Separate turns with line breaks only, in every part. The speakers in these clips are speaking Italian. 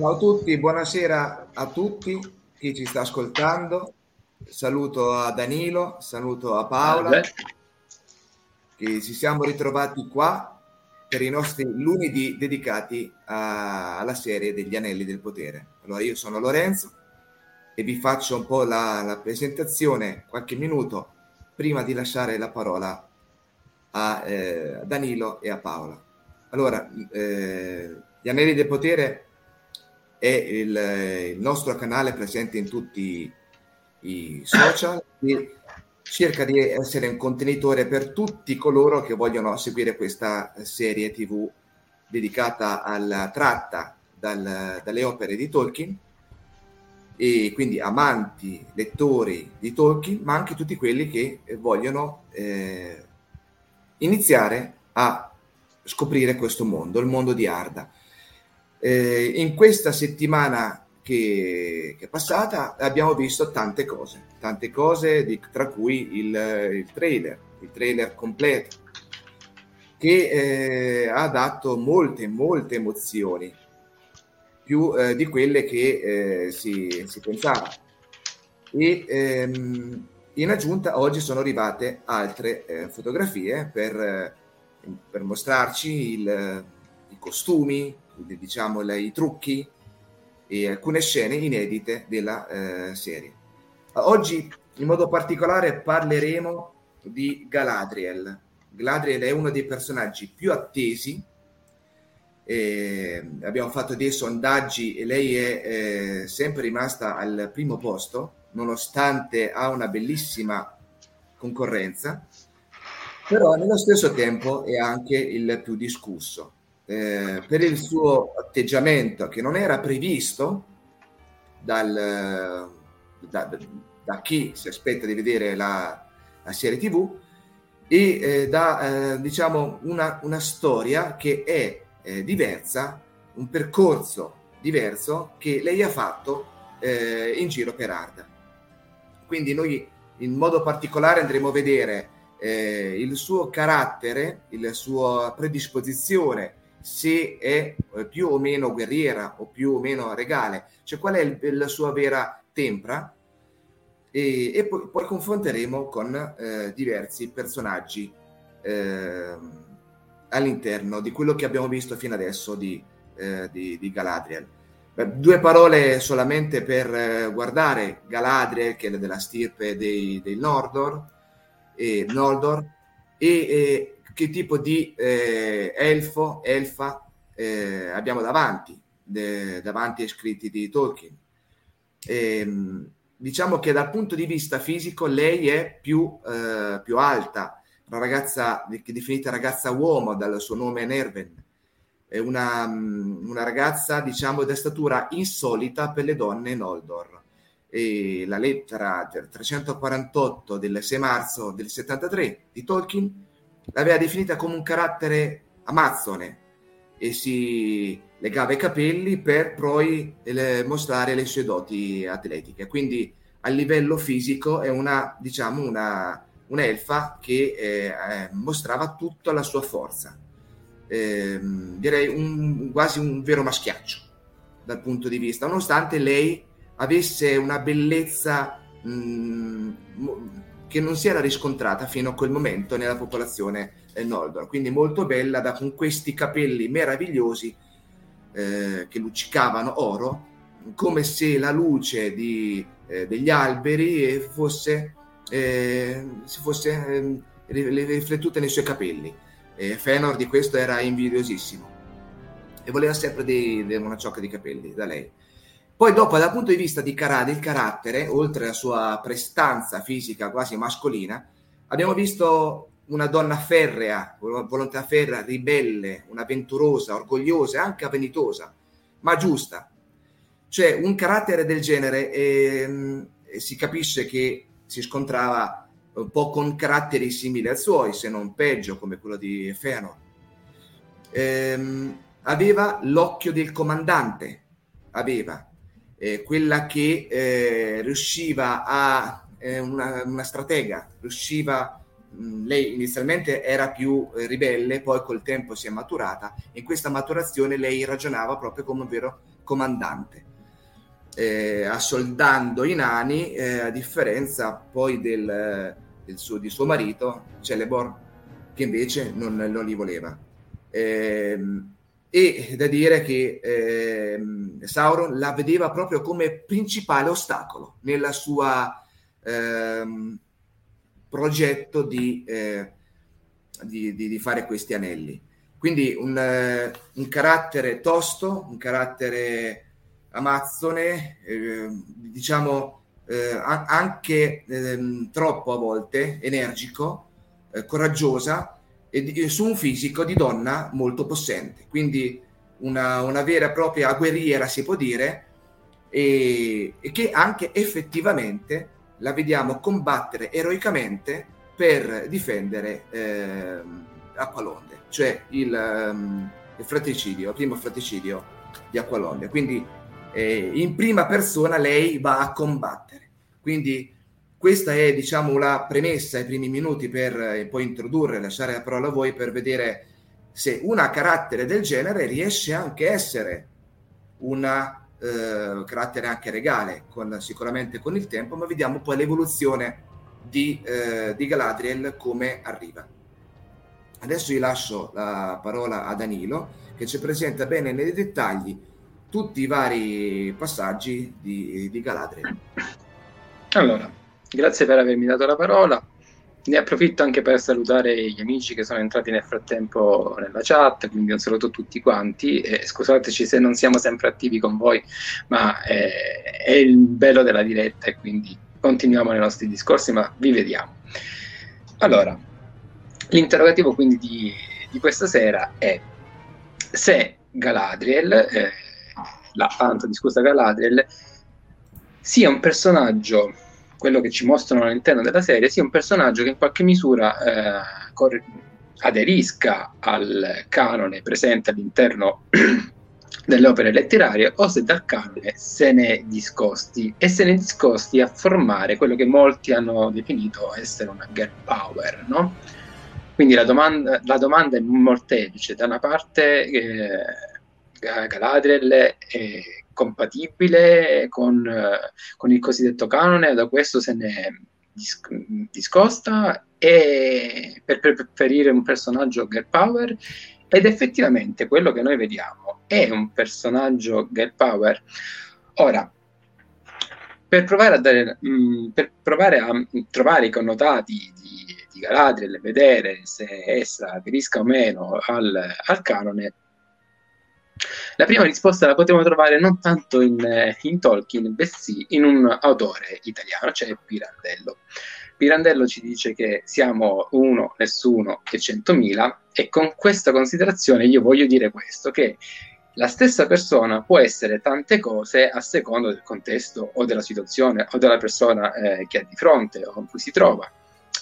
Ciao a tutti, buonasera a tutti chi ci sta ascoltando. Saluto a Danilo, saluto a Paola, che ci siamo ritrovati qua per i nostri lunedì dedicati a- alla serie degli Anelli del Potere. Allora, io sono Lorenzo e vi faccio un po' la, la presentazione, qualche minuto, prima di lasciare la parola a eh, Danilo e a Paola. Allora, eh, gli Anelli del Potere è il, il nostro canale presente in tutti i social e cerca di essere un contenitore per tutti coloro che vogliono seguire questa serie tv dedicata alla tratta dal- dalle opere di Tolkien e quindi amanti, lettori di Tolkien, ma anche tutti quelli che vogliono eh, iniziare a scoprire questo mondo, il mondo di Arda. Eh, in questa settimana che, che è passata abbiamo visto tante cose, tante cose di- tra cui il, il trailer, il trailer completo, che eh, ha dato molte, molte emozioni, più eh, di quelle che eh, si, si pensava. E ehm, in aggiunta oggi sono arrivate altre eh, fotografie per, eh, per mostrarci il- i costumi, diciamo le- i trucchi e alcune scene inedite della eh, serie. Oggi in modo particolare parleremo di Galadriel. Galadriel è uno dei personaggi più attesi. eh, abbiamo fatto dei sondaggi e lei è eh, sempre rimasta al primo posto, nonostante ha una bellissima concorrenza, però nello stesso tempo è anche il più discusso eh, per il suo atteggiamento che non era previsto dal, da, da chi si aspetta di vedere la, la serie tv e eh, da eh, diciamo una, una storia che è eh, diversa, un percorso diverso che lei ha fatto eh, in giro per Arda. Quindi noi in modo particolare andremo a vedere eh, il suo carattere, la sua predisposizione, se è eh, più o meno guerriera o più o meno regale, cioè qual è il, la sua vera tempra? E, e poi, poi, confronteremo con eh, diversi personaggi eh, all'interno di quello che abbiamo visto fino adesso di, eh, di, di Galadriel. Beh, due parole solamente per eh, guardare. Galadriel, che è della stirpe dei, dei Nordor, e, Noldor, e, e che tipo di eh, elfo, elfa eh, abbiamo davanti, de, davanti ai scritti di Tolkien. E, ehm, diciamo che dal punto di vista fisico lei è più, eh, più alta, una ragazza definita ragazza uomo dal suo nome Nerven, è una, una ragazza diciamo di statura insolita per le donne Noldor. E la lettera 348 del 6 marzo del 73 di Tolkien l'aveva definita come un carattere amazzone e si legava i capelli per poi le, mostrare le sue doti atletiche. Quindi a livello fisico è una, diciamo, una, un'elfa che eh, eh, mostrava tutta la sua forza. Eh, direi un, quasi un vero maschiaccio dal punto di vista, nonostante lei avesse una bellezza mh, mm, che non si era riscontrata fino a quel momento nella popolazione eh, Noldor. Quindi molto bella, da, con questi capelli meravigliosi eh, che luccicavano oro, come se la luce di, eh, degli alberi eh, fosse, eh, si fosse ehm, riflettuta nei suoi capelli. Fëanor di questo era invidiosissimo e voleva sempre di, di una ciocca di capelli da lei. Poi dopo, dal punto di vista di Carade, il carattere, oltre alla sua prestanza fisica quasi mascolina, abbiamo visto una donna ferrea, volontà ferrea, ribelle, un'avventurosa, orgogliosa anche avvenitosa, ma giusta. Cioè, un carattere del genere eh, si capisce che si scontrava un po' con caratteri simili al suo, se non peggio, come quello di Fëanor. Eh, aveva l'occhio del comandante, aveva eh, quella che eh, riusciva a una, una, stratega, riusciva mh, lei inizialmente era più eh, ribelle, poi col tempo si è maturata e in questa maturazione lei ragionava proprio come un vero comandante. Eh, assoldando i nani, eh, a differenza poi del, del suo, di suo marito, Celeborn, che invece non, non li voleva. Eh, e da dire che eh, Sauron la vedeva proprio come principale ostacolo nel suo eh, progetto di, eh, di, di, fare questi anelli. Quindi un, un carattere tosto, un carattere amazzone, ehm, diciamo eh, anche ehm, troppo a volte energico, eh, coraggiosa, su un fisico di donna molto possente, quindi una, una vera e propria guerriera si può dire, e, e, che anche effettivamente la vediamo combattere eroicamente per difendere eh, Acqualonde, cioè il, um, il fratricidio, il primo fratricidio di Acqualonde. Quindi eh, in prima persona lei va a combattere. Quindi questa è, diciamo, la premessa ai primi minuti per eh, poi introdurre, lasciare la parola a voi per vedere se una carattere del genere riesce anche a essere un eh, carattere anche regale, con, sicuramente con il tempo, ma vediamo poi l'evoluzione di, eh, di Galadriel come arriva. Adesso vi lascio la parola a Danilo che ci presenta bene nei dettagli tutti i vari passaggi di, di Galadriel.
Allora, Grazie per avermi dato la parola. Ne approfitto anche per salutare gli amici che sono entrati nel frattempo nella chat, quindi un saluto a tutti quanti. E scusateci se non siamo sempre attivi con voi, ma è, è il bello della diretta e quindi continuiamo nei nostri discorsi, ma vi vediamo. Allora, l'interrogativo quindi di, di questa sera è se Galadriel, eh, la tanto discussa Galadriel, sia un personaggio quello che ci mostrano all'interno della serie sia un personaggio che in qualche misura eh, corre, aderisca al canone presente all'interno delle opere letterarie o se dal canone se ne discosti e se ne discosti a formare quello che molti hanno definito essere una girl power, no? Quindi la domanda, la domanda è molteplice. Da una parte eh, Galadriel è compatibile con, con, il cosiddetto canone, da questo se ne dis- discosta e per, preferire un personaggio girl power ed effettivamente quello che noi vediamo è un personaggio girl power. Ora, per provare a, dare, mh, mm, per provare a trovare i connotati di, di Galadriel e vedere se essa aderisca o meno al, al canone, la prima risposta la potremo trovare non tanto in, in Tolkien, bensì in un autore italiano, cioè Pirandello. Pirandello ci dice che siamo uno, nessuno e centomila e con questa considerazione io voglio dire questo, che la stessa persona può essere tante cose a seconda del contesto o della situazione o della persona eh, che ha di fronte o con cui si trova.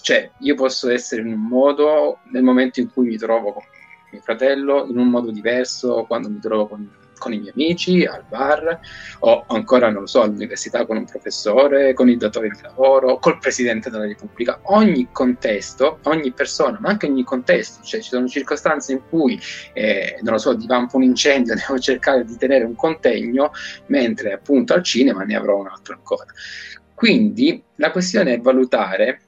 Cioè, io posso essere in un modo nel momento in cui mi trovo con mio fratello, in un modo diverso quando mi trovo con con i miei amici, al bar, o ancora, non lo so, all'università con un professore, con il datore di lavoro, col Presidente della Repubblica. Ogni contesto, ogni persona, ma anche ogni contesto, cioè ci sono circostanze in cui, eh, non lo so, divampo un incendio, devo cercare di tenere un contegno, mentre appunto al cinema ne avrò un altro ancora. Quindi la questione è valutare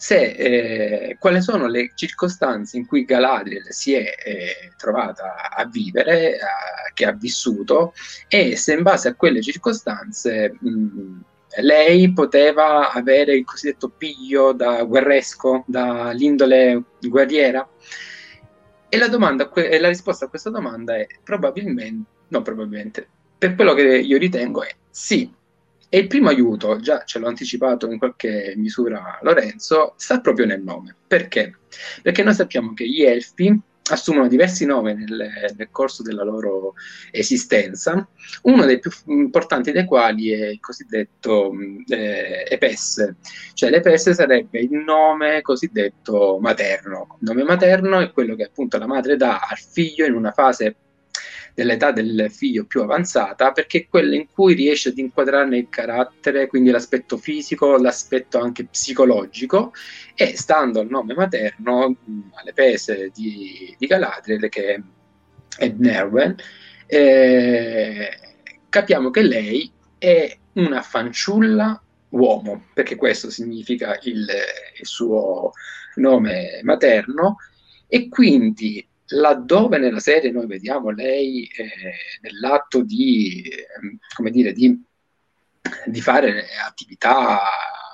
se, eh, quali sono le circostanze in cui Galadriel si è eh, trovata a vivere, a, che ha vissuto, e se in base a quelle circostanze mh, lei poteva avere il cosiddetto piglio da guerresco, dall'indole guerriera. E la, domanda, e la risposta a questa domanda è probabilmente, no probabilmente, per quello che io ritengo è sì, e il primo aiuto, già ce l'ho anticipato in qualche misura Lorenzo, sta proprio nel nome. Perché? Perché noi sappiamo che gli elfi assumono diversi nomi nel, nel, corso della loro esistenza, uno dei più importanti dei quali è il cosiddetto eh, Epesse, cioè l'Epesse sarebbe il nome cosiddetto materno. Il nome materno è quello che appunto la madre dà al figlio in una fase dell'età del figlio più avanzata, perché è quella in cui riesce ad inquadrarne il carattere, quindi l'aspetto fisico, l'aspetto anche psicologico, e stando al nome materno, alle pese di, di Galadriel, che è Nerwen, eh, capiamo che lei è una fanciulla uomo, perché questo significa il, il suo nome materno, e quindi laddove nella serie noi vediamo lei eh, nell'atto di, eh, come dire, di, di, fare attività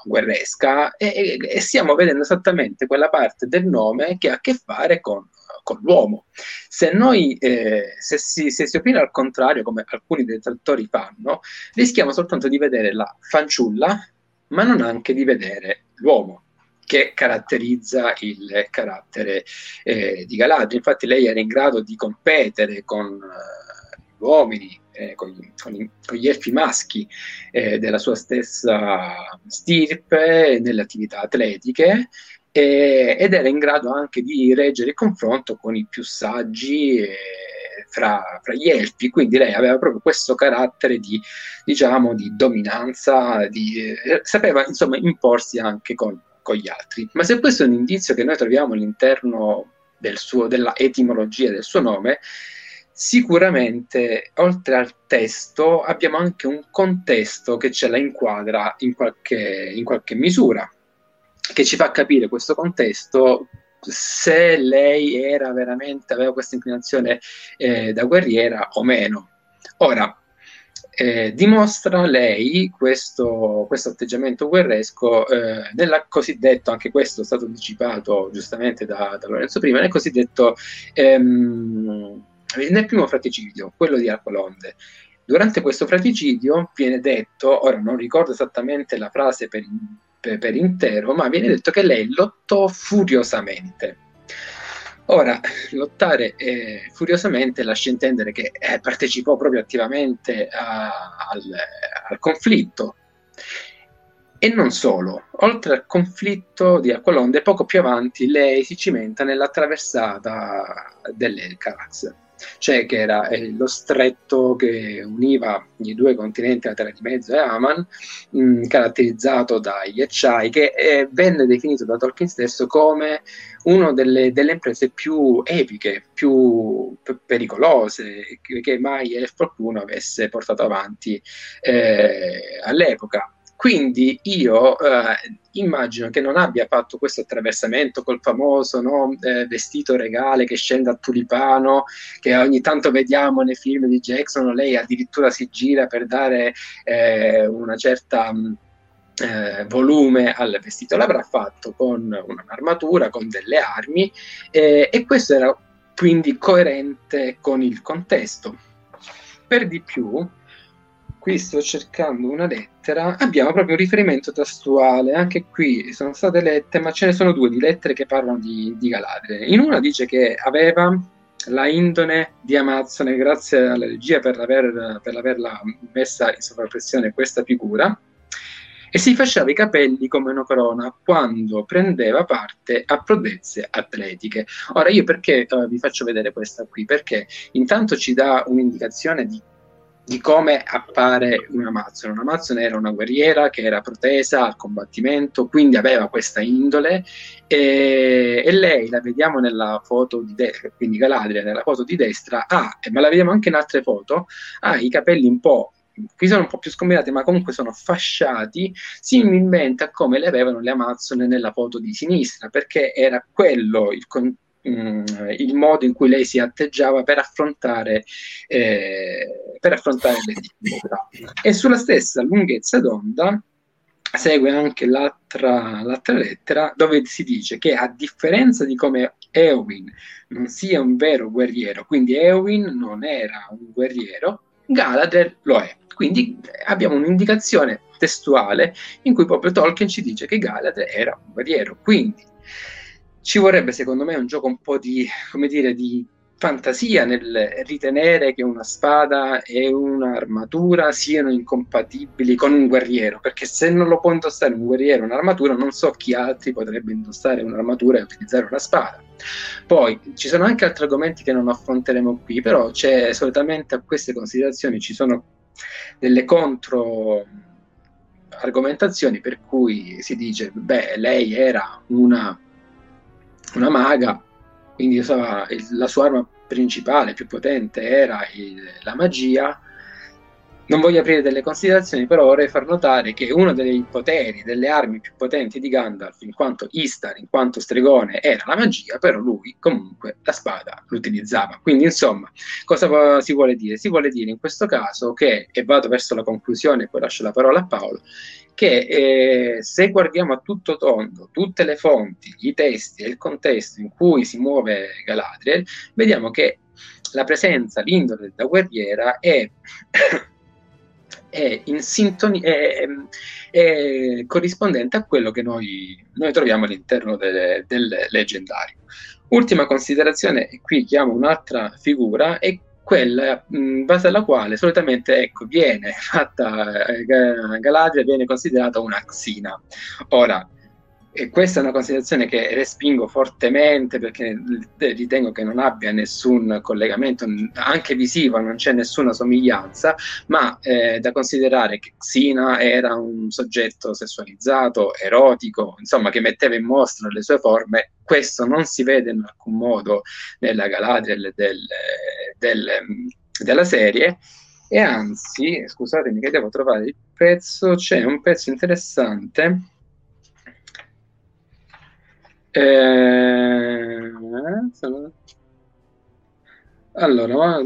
guerresca e, e, stiamo vedendo esattamente quella parte del nome che ha a che fare con, con l'uomo. Se noi, eh, se, si, se si opina al contrario, come alcuni detrattori fanno, rischiamo soltanto di vedere la fanciulla, ma non anche di vedere l'uomo che caratterizza il carattere eh, di Galadriel. Infatti lei era in grado di competere con uh, gli uomini, eh, con, gli, con, con, gli, elfi maschi eh, della sua stessa stirpe nelle attività atletiche ed era in grado anche di reggere il confronto con i più saggi fra, fra, gli elfi, quindi lei aveva proprio questo carattere di, diciamo, di dominanza, di, eh, sapeva insomma imporsi anche con, con gli altri. Ma se questo è un indizio che noi troviamo all'interno del suo, della etimologia del suo nome, sicuramente oltre al testo abbiamo anche un contesto che ce la inquadra in qualche, in qualche misura, che ci fa capire questo contesto se lei era veramente, aveva questa inclinazione eh, da guerriera o meno. Ora, eh, dimostra lei questo, questo, atteggiamento guerresco eh, nella cosiddetto, anche questo è stato anticipato giustamente da, da Lorenzo prima, nel cosiddetto ehm, nel primo fraticidio, quello di Aqualonde. Durante questo fraticidio viene detto, ora non ricordo esattamente la frase per, per, per intero, ma viene detto che lei lottò furiosamente Ora, lottare eh, furiosamente lascia intendere che eh, partecipò proprio attivamente a, al, al, conflitto. E non solo, oltre al conflitto di Aqualonde, poco più avanti lei si cimenta nella traversata dell'Elcarax. Cioè che era eh, lo stretto che univa i due continenti, la terra di mezzo e Aman, mh, mm, caratterizzato dagli acciai, che eh, venne definito da Tolkien stesso come una delle, delle, imprese più epiche, più p- pericolose che, che mai qualcuno avesse portato avanti eh, all'epoca. Quindi io eh, immagino che non abbia fatto questo attraversamento col famoso no, eh, vestito regale che scende a tulipano, che ogni tanto vediamo nei film di Jackson, lei addirittura si gira per dare eh, una certa... Mh, eh, volume al vestito, l'avrà fatto con un'armatura, con delle armi eh, e questo era quindi coerente con il contesto. Per di più, qui sto cercando una lettera, abbiamo proprio un riferimento testuale, anche qui sono state lette, ma ce ne sono due di lettere che parlano di, di Galadriel. In una dice che aveva la indone di Amazzone, grazie alla regia per, aver, per averla messa in sovrappressione questa figura, e si faceva i capelli come una corona quando prendeva parte a prodezze atletiche. Ora io perché uh, vi faccio vedere questa qui? Perché intanto ci dà un'indicazione di di come appare una Amazon. Una Amazon era una guerriera che era protesa al combattimento, quindi aveva questa indole e, e lei la vediamo nella foto di destra, quindi Galadria nella foto di destra, ha, ma la vediamo anche in altre foto, ha i capelli un po' qui sono un po' più scombinati, ma comunque sono fasciati, similmente a come le avevano le Amazzone nella foto di sinistra, perché era quello il, con, mm, il modo in cui lei si atteggiava per affrontare, eh, per affrontare le difficoltà. E sulla stessa lunghezza d'onda segue anche l'altra, l'altra, lettera dove si dice che a differenza di come Eowyn non sia un vero guerriero, quindi Eowyn non era un guerriero, Galadriel lo è. Quindi abbiamo un'indicazione testuale in cui proprio Tolkien ci dice che Galadriel era un guerriero. Quindi ci vorrebbe secondo me un gioco un po' di, come dire, di fantasia nel ritenere che una spada e un'armatura siano incompatibili con un guerriero, perché se non lo può indossare un guerriero un'armatura, non so chi altri potrebbe indossare un'armatura e utilizzare una spada. Poi ci sono anche altri argomenti che non affronteremo qui, però c'è solitamente a queste considerazioni ci sono delle contro argomentazioni per cui si dice beh lei era una, una maga quindi usava la sua arma principale più potente era il, la magia non voglio aprire delle considerazioni, però vorrei far notare che uno dei poteri, delle armi più potenti di Gandalf, in quanto Istar, in quanto stregone, era la magia, però lui comunque la spada l'utilizzava. Quindi, insomma, cosa si vuole dire? Si vuole dire in questo caso che, e vado verso la conclusione, poi lascio la parola a Paolo, che eh, se guardiamo a tutto tondo tutte le fonti, i testi e il contesto in cui si muove Galadriel, vediamo che la presenza, l'indole da guerriera è è, in sintonia, è, è, corrispondente a quello che noi, noi troviamo all'interno del, del leggendario. Ultima considerazione, e qui chiamo un'altra figura, è quella in base alla quale solitamente ecco, viene fatta eh, Galadria viene considerata una xina. Ora, e questa è una considerazione che respingo fortemente perché ritengo che non abbia nessun collegamento, anche visivo, non c'è nessuna somiglianza, ma eh, da considerare che Xina era un soggetto sessualizzato, erotico, insomma, che metteva in mostra le sue forme, questo non si vede in alcun modo nella Galadriel del, del, della serie. E anzi, scusatemi che devo trovare il pezzo, c'è un pezzo interessante eh, allora,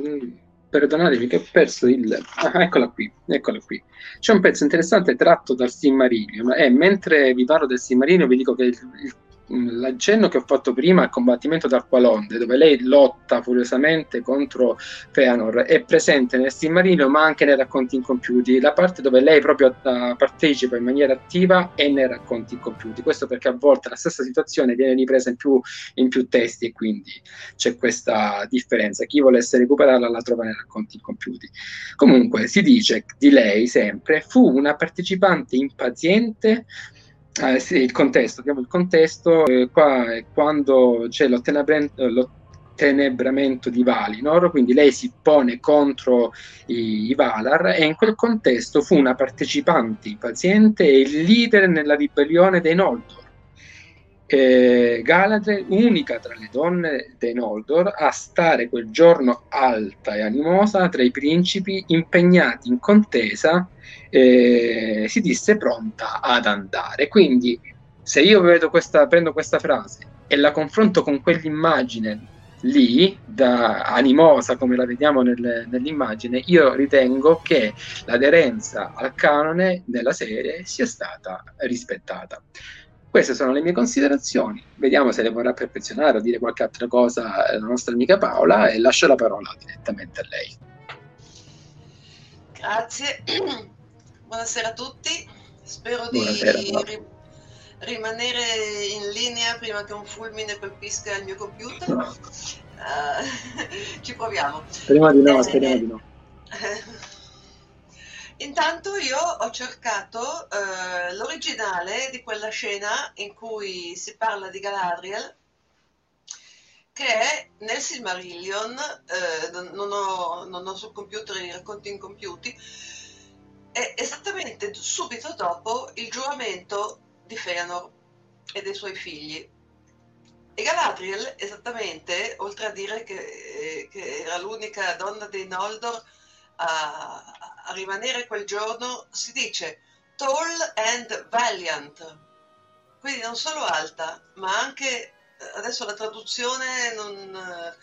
perdonatemi che ho perso il... Ah, eccola qui, eccola qui. C'è un pezzo interessante tratto dal Silmarillion e mentre vi parlo del Silmarillion vi dico che il, il l'accenno che ho fatto prima al combattimento d'Arqualonde, dove lei lotta furiosamente contro Feanor, è presente nel Silmarino ma anche nei racconti incompiuti, la parte dove lei proprio uh, partecipa in maniera attiva è nei racconti incompiuti. Questo perché a volte la stessa situazione viene ripresa in più, in più testi e quindi c'è questa differenza. Chi volesse recuperarla la trova nei racconti incompiuti. Comunque si dice di lei sempre fu una partecipante impaziente eh, sì, il contesto, il contesto, eh, qua è quando c'è l'ottenimento ottenebramento di Valinor, quindi lei si pone contro i, i, Valar e in quel contesto fu una partecipante paziente e il leader nella ribellione dei Noldor. Eh, Galadriel, unica tra le donne dei Noldor, a stare quel giorno alta e animosa tra i principi impegnati in contesa, eh, si disse pronta ad andare. Quindi, se io questa, prendo questa frase e la confronto con quell'immagine lì, da animosa come la vediamo nel, nell'immagine, io ritengo che l'aderenza al canone della serie sia stata rispettata. Queste sono le mie considerazioni. Vediamo se le vorrà perfezionare o dire qualche altra cosa la nostra amica Paola e lascio la parola direttamente a lei.
Grazie. Buonasera a tutti. Spero Buonasera, di ri- rimanere in linea prima che un fulmine colpisca il mio computer. No. Uh, ci proviamo.
Speriamo di no, eh, speriamo di no.
Intanto io ho cercato eh, l'originale di quella scena in cui si parla di Galadriel, che è nel Silmarillion, eh, non, ho, non, ho, sul computer i racconti incompiuti, è esattamente subito dopo il giuramento di Feanor e dei suoi figli. E Galadriel, esattamente, oltre a dire che, che era l'unica donna dei Noldor a, a rimanere quel giorno si dice tall and valiant, quindi non solo alta, ma anche adesso la traduzione non.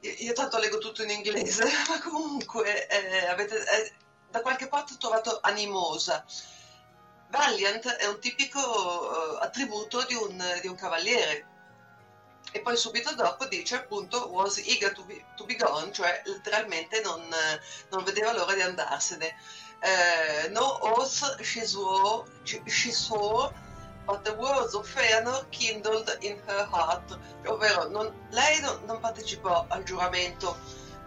Io tanto leggo tutto in inglese, ma comunque eh, avete, eh, da qualche parte ho trovato animosa. Valiant è un tipico uh, attributo di un, di un cavaliere, e poi subito dopo dice appunto was eager to be, to be gone, cioè letteralmente non, non, vedeva l'ora di andarsene. Uh, no oath she swore, she swore, but the words of Feanor kindled in her heart, ovvero non, lei non, non, partecipò al giuramento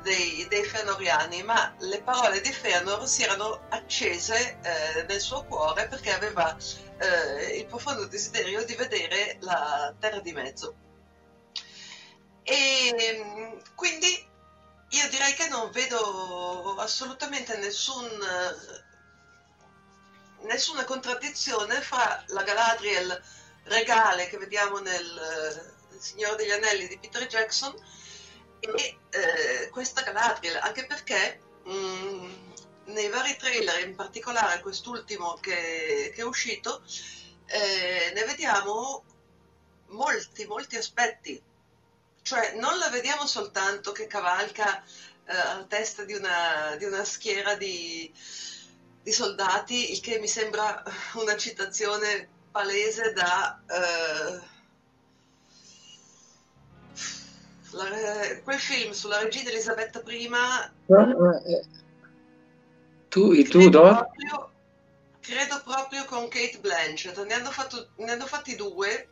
dei, dei, Fëanoriani, ma le parole di Feanor si erano accese eh, nel suo cuore perché aveva eh, il profondo desiderio di vedere la terra di mezzo. E quindi io direi che non vedo assolutamente nessun, nessuna contraddizione fra la Galadriel regale che vediamo nel Il Signore degli Anelli di Peter Jackson e eh, questa Galadriel, anche perché mh, mm, nei vari trailer, in particolare quest'ultimo che, che è uscito, eh, ne vediamo molti, molti aspetti. Cioè non la vediamo soltanto che cavalca eh, alla testa di una, di una schiera di, di, soldati, il che mi sembra una citazione palese da... Eh, la, quel film sulla regina Elisabetta I
eh, tu, il Tudor
proprio, credo proprio con Kate Blanchett ne hanno, fatto, ne hanno fatti due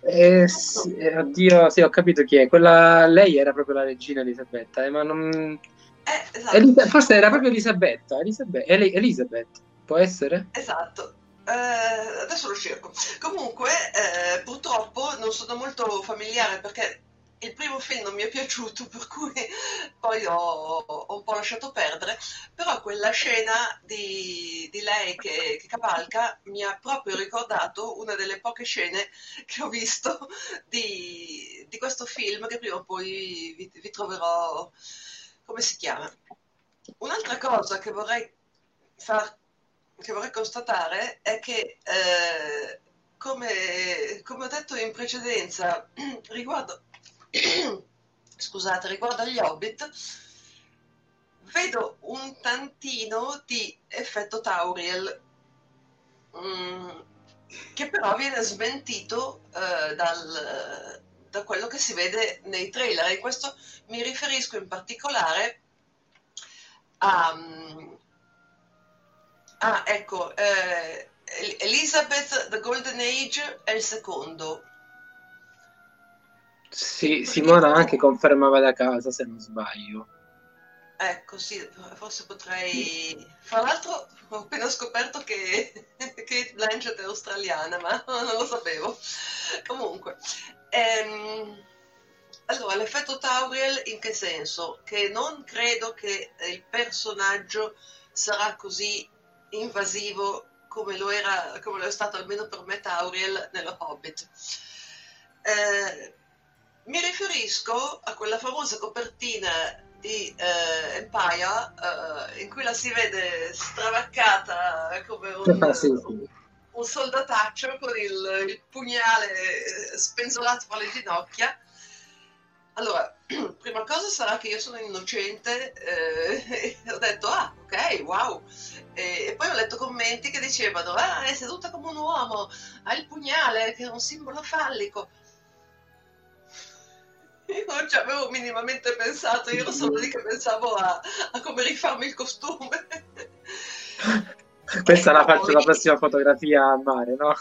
eh, sì, eh, oddio, sì, ho capito chi è. Quella, lei era proprio la regina Elisabetta, eh, ma non...
Eh, esatto.
forse era proprio Elisabetta, Elisabetta, Elisabeth, può essere?
Esatto. Eh, adesso lo cerco. Comunque, eh, purtroppo non sono molto familiare perché il primo film non mi è piaciuto, per cui poi ho, ho un po' lasciato perdere, però quella scena di, di lei che, che, cavalca mi ha proprio ricordato una delle poche scene che ho visto di, di questo film, che prima o poi vi, vi troverò, come si chiama. Un'altra cosa che vorrei, far, che vorrei constatare è che... Eh, come, come, ho detto in precedenza, riguardo scusate, riguardo agli Hobbit, vedo un tantino di effetto Tauriel, mm, che però viene smentito eh, dal, da quello che si vede nei trailer. E questo mi riferisco in particolare a... Mm, ah, ecco, eh, Elizabeth The Golden Age è il secondo,
sì, Simona anche confermava da casa, se non sbaglio.
Ecco, sì, forse potrei... Fra l'altro ho appena scoperto che Kate Blanchett è australiana, ma non lo sapevo. Comunque, ehm... allora, l'effetto Tauriel in che senso? Che non credo che il personaggio sarà così invasivo come lo, era, come lo è stato almeno per me Tauriel nello Hobbit. Eh, mi riferisco a quella famosa copertina di eh, Empire eh, in cui la si vede stravaccata come un, ah, sì, sì. un soldataccio con il, il pugnale spenzolato fra le ginocchia allora, prima cosa sarà che io sono innocente eh, e ho detto, ah, ok, wow. E, e, poi ho letto commenti che dicevano, ah, è seduta come un uomo, ha il pugnale, che è un simbolo fallico. Io non ci avevo minimamente pensato, io solo lì che pensavo a, a come rifarmi il costume.
Questa la faccio la prossima fotografia a mare, no?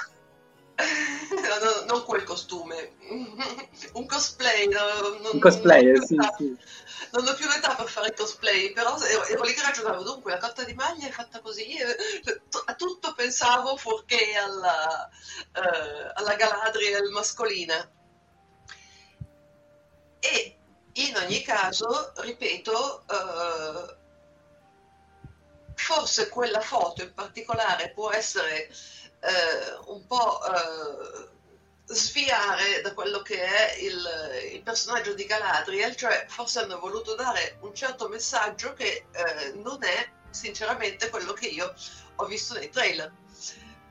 no, no, non quel costume, un cosplay.
No, non, un cosplay, non sì, sì.
Non ho più l'età per fare cosplay, però ero, ero lì che ragionavo, dunque la cotta di maglia è fatta così, a tutto pensavo fuorché alla, uh, alla Galadriel mascolina. E in ogni caso, ripeto, uh, forse quella foto in particolare può essere eh, un po' eh, sviare da quello che è il, il, personaggio di Galadriel, cioè forse hanno voluto dare un certo messaggio che eh, non è sinceramente quello che io ho visto nei trailer,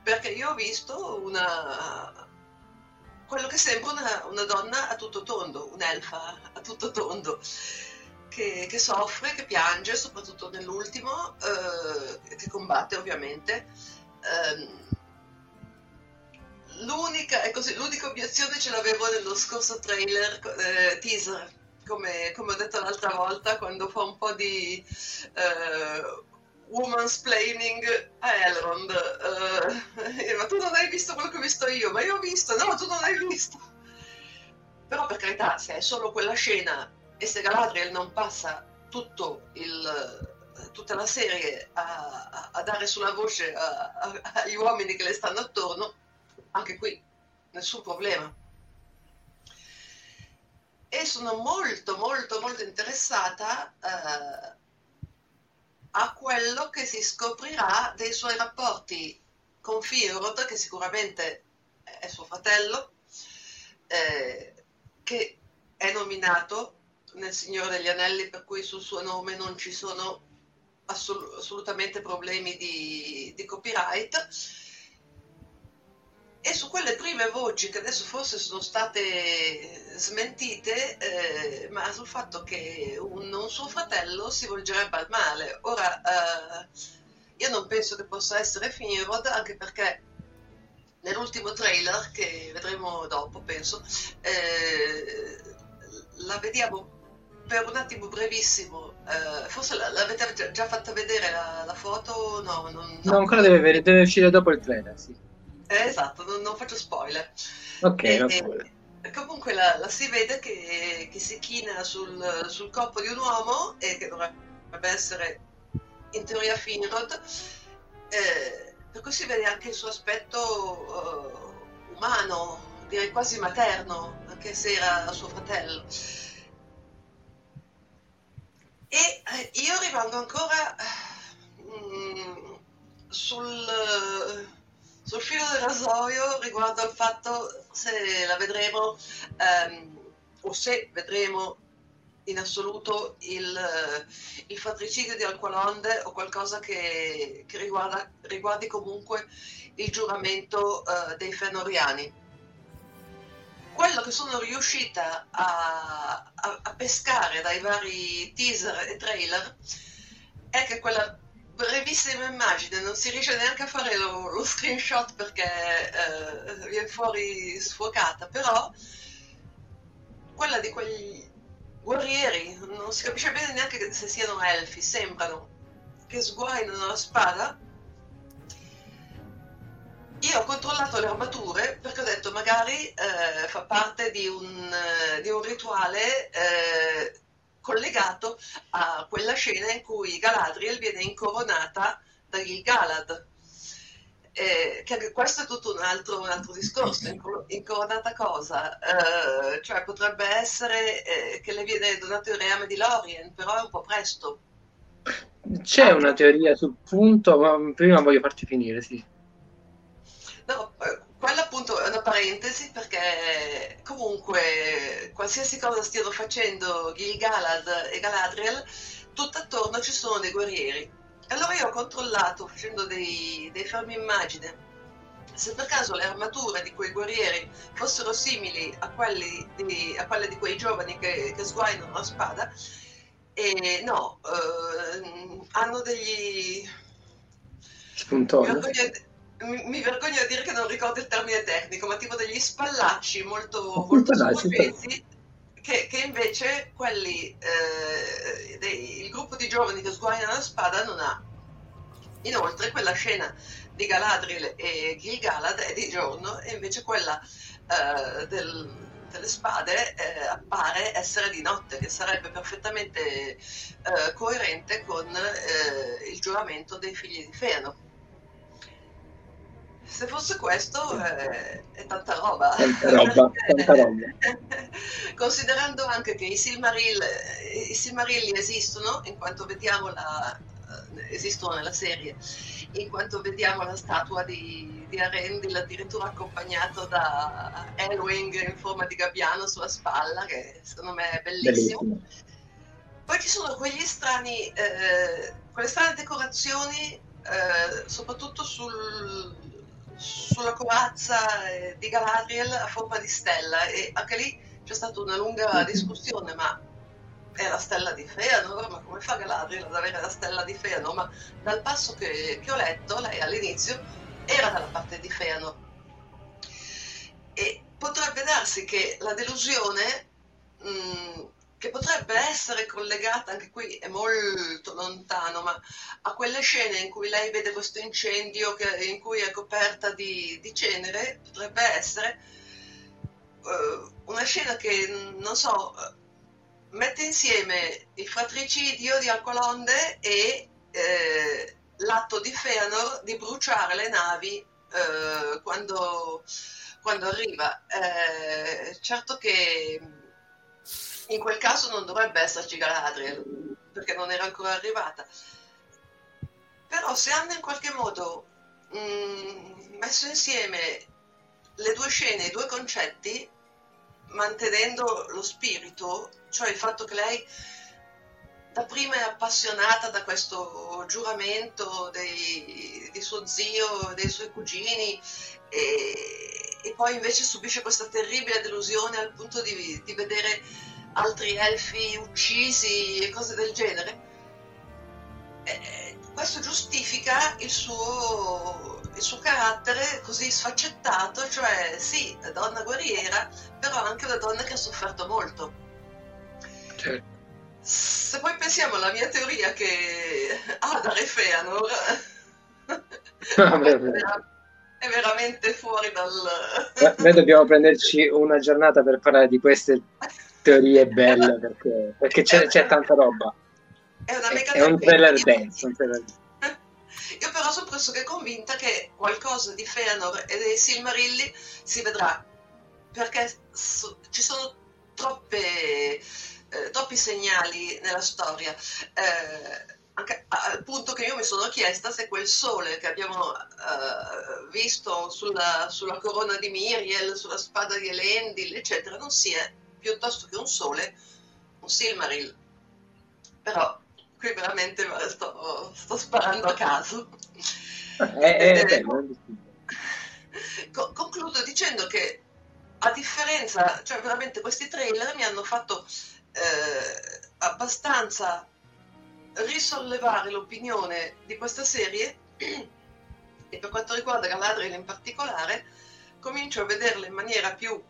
perché io ho visto una quello che sembra una, una donna a tutto tondo, un'elfa a tutto tondo. Che, che, soffre, che piange, soprattutto nell'ultimo, eh, che combatte ovviamente. Eh, l'unica, così, l'unica obiezione ce l'avevo nello scorso trailer, eh, teaser, come, come, ho detto l'altra volta, quando fa un po' di eh, woman's planning a Elrond. Eh, ma tu non hai visto quello che ho visto io, ma io ho visto, no, tu non hai visto. Però per carità, se è solo quella scena e se Galadriel non passa il, tutta la serie a, a, dare sulla voce a, agli uomini che le stanno attorno, anche qui nessun problema. E sono molto, molto, molto interessata eh, a quello che si scoprirà dei suoi rapporti con Firod, che sicuramente è suo fratello, eh, che è nominato nel Signore degli Anelli, per cui sul suo nome non ci sono assolut- assolutamente problemi di, di copyright e su quelle prime voci che adesso forse sono state smentite, eh, ma sul fatto che un, un, suo fratello si volgerebbe al male. Ora, eh, io non penso che possa essere Finrod, anche perché nell'ultimo trailer, che vedremo dopo, penso, eh, la vediamo per un attimo brevissimo. Eh, forse l'avete già fatta vedere la, la foto? No, non,
no. no ancora deve, deve uscire dopo il trailer, sì.
Eh, esatto, non, non, faccio spoiler.
Ok, e, e,
comunque la, la, si vede che, che si china sul, sul, corpo di un uomo e che dovrebbe essere in teoria Finrod, eh, per cui si vede anche il suo aspetto uh, umano, direi quasi materno, anche se era suo fratello. E eh, io rimango ancora mm, sul sul filo del rasoio riguardo al fatto se la vedremo ehm, o se vedremo in assoluto il, il fratricidio di Alqualonde o qualcosa che, che riguarda, riguardi comunque il giuramento eh, dei Fenoriani. Quello che sono riuscita a, a, a pescare dai vari teaser e trailer è che quella brevissima immagine, non si riesce neanche a fare lo, lo screenshot perché eh, viene fuori sfocata, però quella di quegli guerrieri, non si capisce bene neanche se siano elfi, sembrano, che sguainano la spada. Io ho controllato le armature perché ho detto magari eh, fa parte di un, eh, di un rituale eh, collegato a quella scena in cui Galadriel viene incoronata da Gil-galad. eh, che anche questo è tutto un altro, un altro discorso, incoronata cosa, eh, cioè potrebbe essere eh, che le viene donato il reame di Lorien, però è un po' presto.
C'è una teoria sul punto, ma prima voglio farti finire, sì.
No, eh, quella appunto è una parentesi perché comunque qualsiasi cosa stiano facendo Gil-galad e Galadriel, tutto attorno ci sono dei guerrieri. Allora io ho controllato facendo dei, dei fermi immagine se per caso le armature di quei guerrieri fossero simili a, di, a quelle di quei giovani che, che sguainano la spada, e no, eh, hanno degli...
Spuntoni.
Mi vergogno, mi, mi vergogno a dire che non ricordo il termine tecnico, ma tipo degli spallacci molto, molto superpesi che, che, invece quelli, eh, dei, il gruppo di giovani che sguainano la spada non ha. Inoltre quella scena di Galadriel e Gil-galad è di giorno e invece quella eh, del, delle spade eh, appare essere di notte, che sarebbe perfettamente eh, coerente con eh, il giuramento dei figli di Fëanor. Se fosse questo eh, è tanta roba.
Tanta roba, tanta roba.
Considerando anche che i, Silmaril, i Silmarilli esistono, in quanto vediamo la, esistono nella serie, in quanto vediamo la statua di, di Arendil addirittura accompagnato da Elwing in forma di gabbiano sulla spalla, che secondo me è bellissimo. bellissimo. Poi ci sono quegli strani, eh, quelle strane decorazioni, eh, soprattutto sul, sulla corazza eh, di Galadriel a forma di stella e anche lì c'è stata una lunga discussione, ma è la stella di Feanor, ma come fa Galadriel ad avere la stella di Feanor? Ma dal passo che, che ho letto, lei all'inizio era dalla parte di Feanor. E potrebbe darsi che la delusione, mh, mm, che potrebbe essere collegata, anche qui è molto lontano, ma a quelle scene in cui lei vede questo incendio che, in cui è coperta di, di cenere, potrebbe essere uh, una scena che, non so, mette insieme il fratricidio di Alcolonde e eh, l'atto di Feanor di bruciare le navi eh, quando, quando, arriva. Eh, certo che in quel caso non dovrebbe esserci Galadriel, perché non era ancora arrivata. Però se hanno in qualche modo mh, mm, messo insieme le due scene, i due concetti, mantenendo lo spirito, cioè il fatto che lei dapprima è appassionata da questo giuramento dei, di suo zio, dei suoi cugini e, e, poi invece subisce questa terribile delusione al punto di, di vedere altri elfi uccisi e cose del genere. E, questo giustifica il suo, il suo carattere così sfaccettato, cioè sì, donna guerriera, però anche una donna che ha sofferto molto.
Certo.
Se poi pensiamo alla mia teoria che Adar e Feanor è veramente fuori dal...
Noi dobbiamo prenderci una giornata per parlare di queste teorie belle perché, perché c'è, c'è, tanta roba.
È, una mega
è un trailer trailer...
Io però sono pressoché convinta che qualcosa di Feanor e dei Silmarilli si vedrà perché so, ci sono troppe, eh, troppi segnali nella storia. Eh, anche al punto che io mi sono chiesta se quel sole che abbiamo uh, visto sulla, sulla, corona di Miriel, sulla spada di Elendil, eccetera, non sia piuttosto che un sole, un Silmaril. Però qui veramente sto, sto sparando a caso.
Eh, eh,
concludo dicendo che a differenza, cioè veramente questi trailer mi hanno fatto eh, abbastanza risollevare l'opinione di questa serie e per quanto riguarda Galadriel in particolare comincio a vederla in maniera più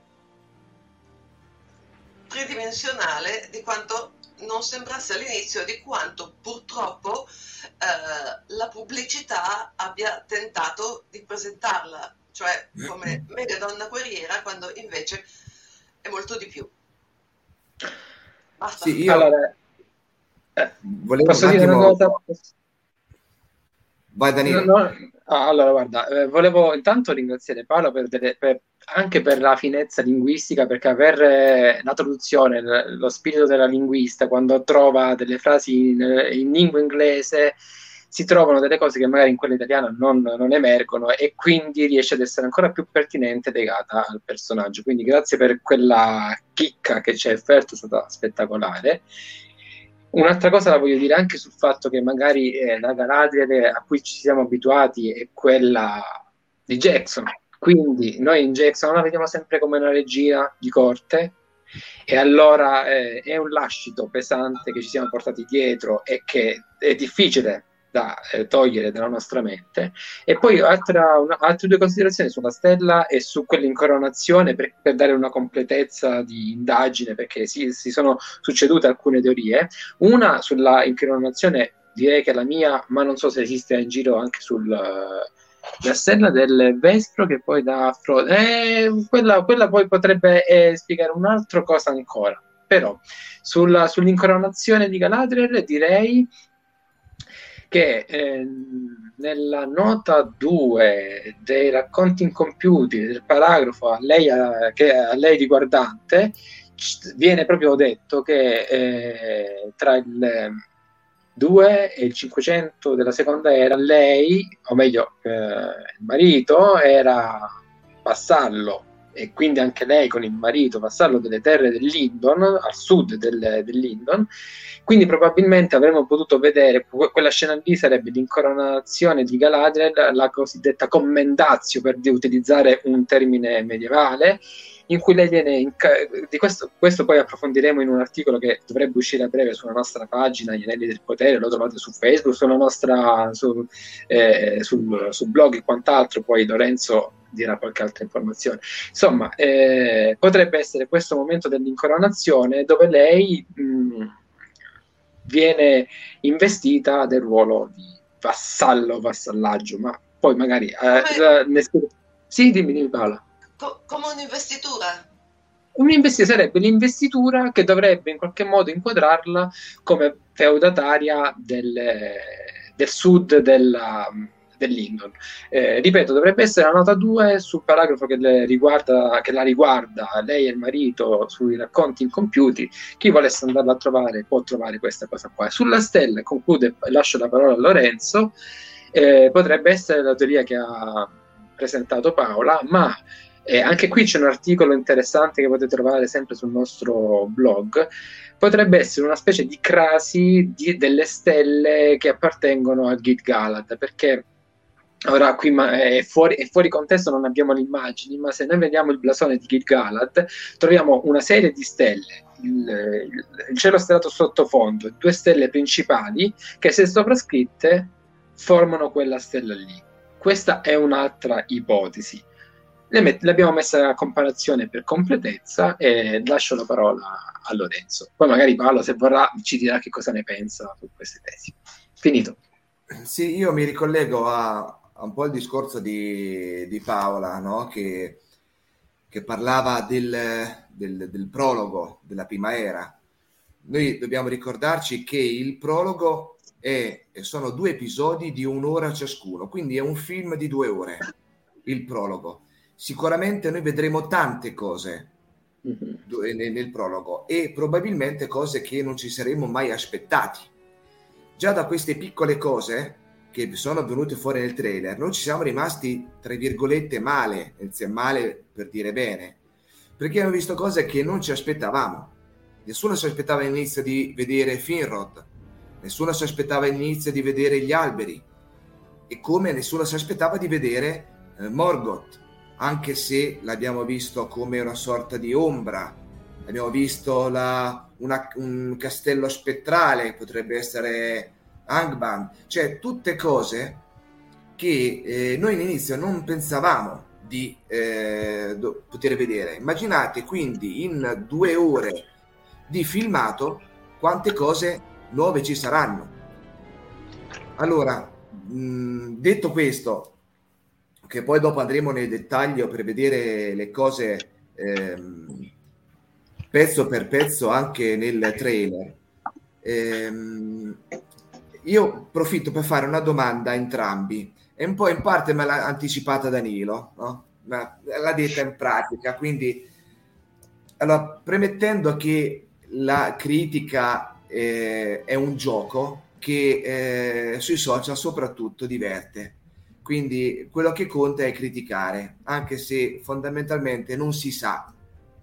tridimensionale di quanto non sembrasse all'inizio di quanto purtroppo eh, la pubblicità abbia tentato di presentarla cioè come mega donna guerriera, quando invece è molto di più.
Basta. Sì, io... Allora,
eh, Volevo posso dire attimo... una cosa?
Vai Danilo.
No, no. Ah, allora, guarda, eh, volevo intanto ringraziare Paolo per delle, per, anche per la finezza linguistica, perché per eh, la traduzione, l- lo spirito della linguista, quando trova delle frasi in, in lingua inglese, si trovano delle cose che magari in quella italiana non, non, emergono e quindi riesce ad essere ancora più pertinente legata al personaggio. Quindi grazie per quella chicca che ci hai offerto, è stata spettacolare. Un'altra cosa la voglio dire anche sul fatto che magari eh, la Galadriel a cui ci siamo abituati è quella di Jackson. Quindi noi in Jackson la vediamo sempre come una regina di corte, e allora eh, è un lascito pesante che ci siamo portati dietro e che è difficile da eh, togliere dalla nostra mente. E poi altra, una, altre due considerazioni sulla stella e su quell'incoronazione per, per dare una completezza di indagine, perché si, si sono succedute alcune teorie. Una sulla incoronazione, direi che è la mia, ma non so se esiste in giro anche sul la stella del Vespro che poi dà Frodo. Eh, quella, quella, poi potrebbe eh, spiegare un'altra cosa ancora. Però sulla, sull'incoronazione di Galadriel direi che eh, nella nota 2 dei racconti incompiuti del paragrafo a lei, a, che, a lei riguardante viene proprio detto che eh, tra il 2 e il 500 della seconda era lei, o meglio eh, il marito era vassallo e quindi anche lei con il marito vassallo delle terre del Lindon, al sud del, del Lindon, quindi probabilmente avremmo potuto vedere, quella scena lì sarebbe l'incoronazione di Galadriel, la cosiddetta commendatio per utilizzare un termine medievale, in cui lei viene in ca- di questo, questo, poi approfondiremo in un articolo che dovrebbe uscire a breve sulla nostra pagina Gli Anelli del Potere, lo trovate su Facebook, sulla nostra su, eh, sul, sul blog e quant'altro, poi Lorenzo dirà qualche altra informazione. Insomma, eh, potrebbe essere questo momento dell'incoronazione dove lei mh, viene investita del ruolo di vassallo, vassallaggio, ma poi magari... Eh, ne... Sì, dimmi, dimmi Paola.
Co- come un'investitura?
Un'investitura sarebbe l'investitura che dovrebbe in qualche modo inquadrarla come feudataria del, del sud della, dell'Indon. Eh, ripeto, dovrebbe essere la nota 2 sul paragrafo che, riguarda, che, la riguarda lei e il marito sui racconti incompiuti. Chi volesse andarla a trovare può trovare questa cosa qua. Sulla stella, conclude, lascio la parola a Lorenzo, eh, potrebbe essere la teoria che ha presentato Paola, ma eh, anche qui c'è un articolo interessante che potete trovare sempre sul nostro blog. Potrebbe essere una specie di crasi di, delle stelle che appartengono a Git Galad, perché Ora qui è fuori, è fuori, contesto, non abbiamo le immagini, ma se noi vediamo il blasone di Gilgalad, troviamo una serie di stelle, il, il cielo stellato sottofondo, due stelle principali che se sovrascritte formano quella stella lì. Questa è un'altra ipotesi. Le l'abbiamo messa a comparazione per completezza e lascio la parola a Lorenzo. Poi magari Paolo, se vorrà, ci dirà che cosa ne pensa su queste tesi. Finito.
Sì, io mi ricollego a, un po' il discorso di, di Paola, no? che, che, parlava del, del, del, prologo della prima era. Noi dobbiamo ricordarci che il prologo è, sono due episodi di un'ora ciascuno, quindi è un film di due ore, il prologo. Sicuramente noi vedremo tante cose mm-hmm. nel, nel prologo e probabilmente cose che non ci saremmo mai aspettati. Già da queste piccole cose che sono venute fuori nel trailer, noi ci siamo rimasti, tra virgolette, male, male per dire bene, perché abbiamo visto cose che non ci aspettavamo. Nessuno si aspettava all'inizio di vedere Finrod, nessuno si aspettava all'inizio di vedere gli alberi, e come nessuno si aspettava di vedere eh, Morgoth, anche se l'abbiamo visto come una sorta di ombra, abbiamo visto la, una, un castello spettrale, potrebbe essere Angband, cioè tutte cose che eh, noi all'inizio non pensavamo di eh, do, poter vedere. Immaginate quindi in due ore di filmato quante cose nuove ci saranno. Allora, mh, detto questo, che poi dopo andremo nel dettaglio per vedere le cose ehm, pezzo per pezzo anche nel trailer. Ehm, io approfitto per fare una domanda a entrambi e un po' in parte me l'ha anticipata Danilo, no? L'ha detta in pratica, quindi allora, premettendo che la critica eh, è un gioco che eh, sui social soprattutto diverte, quindi quello che conta è criticare, anche se fondamentalmente non si sa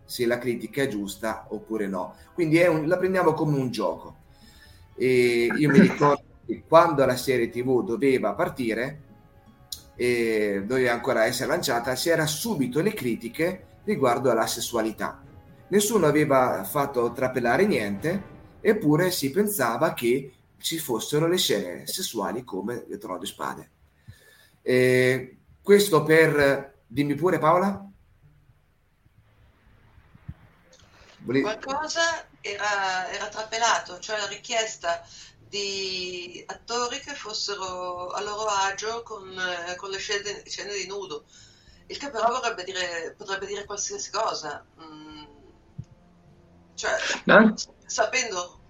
se la critica è giusta oppure no. Quindi un, la prendiamo come un gioco. E io mi ricordo quando la serie TV doveva partire, e doveva ancora essere lanciata, c'era subito le critiche riguardo alla sessualità. Nessuno aveva fatto trapelare niente, eppure si pensava che ci fossero le scene sessuali come le trono di spade. Eh, questo per... Dimmi pure Paola.
Qualcosa era, era trapelato, cioè la richiesta di attori che fossero a loro agio con, con le scene, scene, di nudo, il che però dire, potrebbe dire qualsiasi cosa. Mm. Cioè, no? sapendo,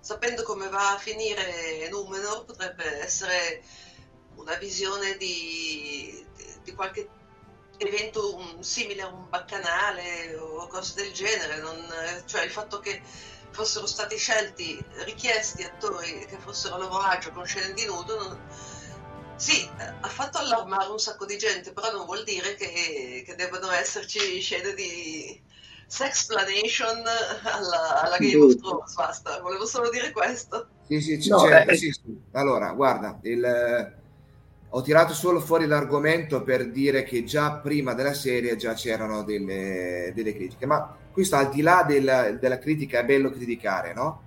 sapendo come va a finire Numenor, potrebbe essere una visione di, di, di qualche evento un, simile a un baccanale o cose del genere, non, cioè il fatto che fossero stati scelti, richiesti attori che fossero a loro agio con scene di nudo, non, sì, ha fatto allarmare un sacco di gente, però non vuol dire che, che devono esserci scene di sexplanation alla, alla Game of Thrones, basta, volevo solo dire questo.
Sì, sì, no, certo, sì, sì. Allora, guarda, il ho tirato solo fuori l'argomento per dire che già prima della serie già c'erano delle, delle critiche, ma questo al di là del, della critica è bello criticare, no?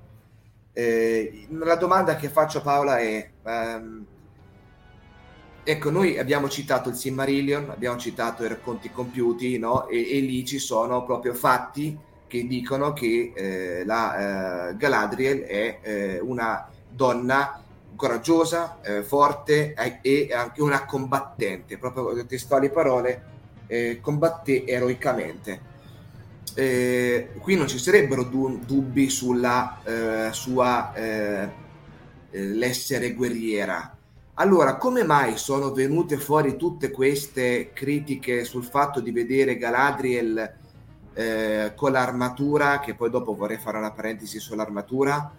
Eh, la domanda che faccio a Paola è, um, ecco, noi abbiamo citato il Silmarillion, abbiamo citato i racconti compiuti, no? E, e lì ci sono proprio fatti che dicono che eh, la eh, Galadriel è eh, una donna coraggiosa, eh, forte eh, e anche una combattente, proprio testuali parole, combatté eroicamente. Eh, qui non ci sarebbero du- dubbi sulla eh, sua eh, l'essere guerriera. Allora, come mai sono venute fuori tutte queste critiche sul fatto di vedere Galadriel con l'armatura, che poi dopo vorrei fare una parentesi sull'armatura,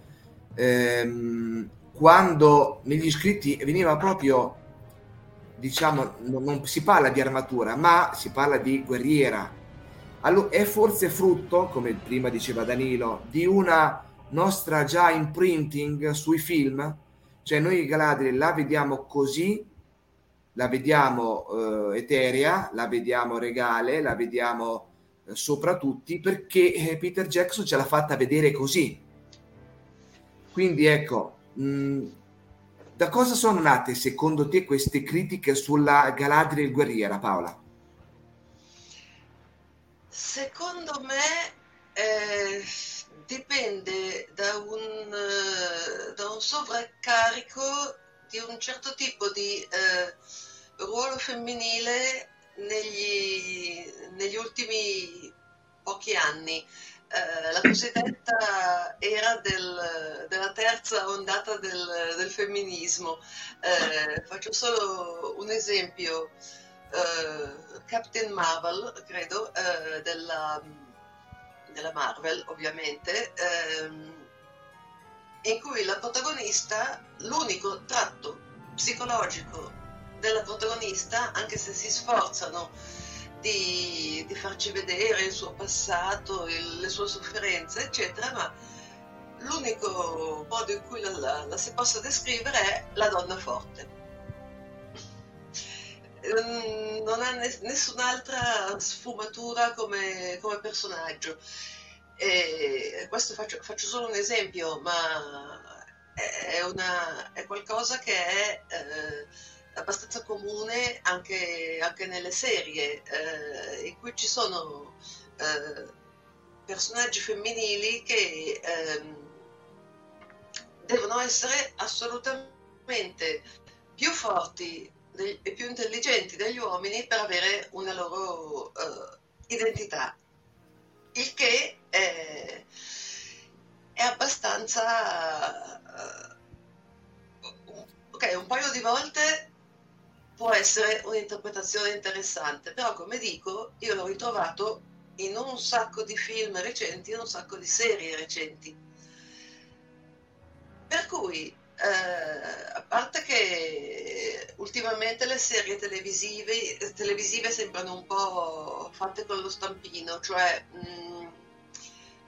ehm, quando negli iscritti veniva proprio, diciamo, non, non si parla di armatura, ma si parla di guerriera. Allora, è forse frutto, come prima diceva Danilo, di una nostra già imprinting sui film? Cioè noi Galadriel la vediamo così, la vediamo eh, eterea, la vediamo regale, la vediamo eh, sopra tutti perché eh, Peter Jackson ce l'ha fatta vedere così. Quindi ecco, Mm, da cosa sono nate secondo te queste critiche sulla Galadriel guerriera, Paola?
Secondo me eh, dipende da un, uh, da un, sovraccarico di un certo tipo di eh, ruolo femminile negli, negli ultimi pochi anni. Eh, la cosiddetta era del, della terza ondata del, del femminismo. Eh, faccio solo un esempio. Eh, Captain Marvel, credo, eh, della, della, Marvel ovviamente, ehm, in cui la protagonista, l'unico tratto psicologico della protagonista, anche se si sforzano di, di farci vedere il suo passato, il, le sue sofferenze, eccetera, ma l'unico modo in cui la, la, la, si possa descrivere è la donna forte. Non ha nessun'altra sfumatura come, come personaggio. E questo faccio, faccio, solo un esempio, ma è, una, è qualcosa che è eh, abbastanza comune anche, anche nelle serie, eh, in cui ci sono eh, personaggi femminili che ehm, devono essere assolutamente più forti e più intelligenti degli uomini per avere una loro uh, identità. Il che è, è abbastanza uh, e un paio di volte può essere un'interpretazione interessante, però come dico, io l'ho ritrovato in un sacco di film recenti, in un sacco di serie recenti. Per cui, a parte che ultimamente le serie televisive, televisive sembrano un po' fatte con lo stampino, cioè mh, mm,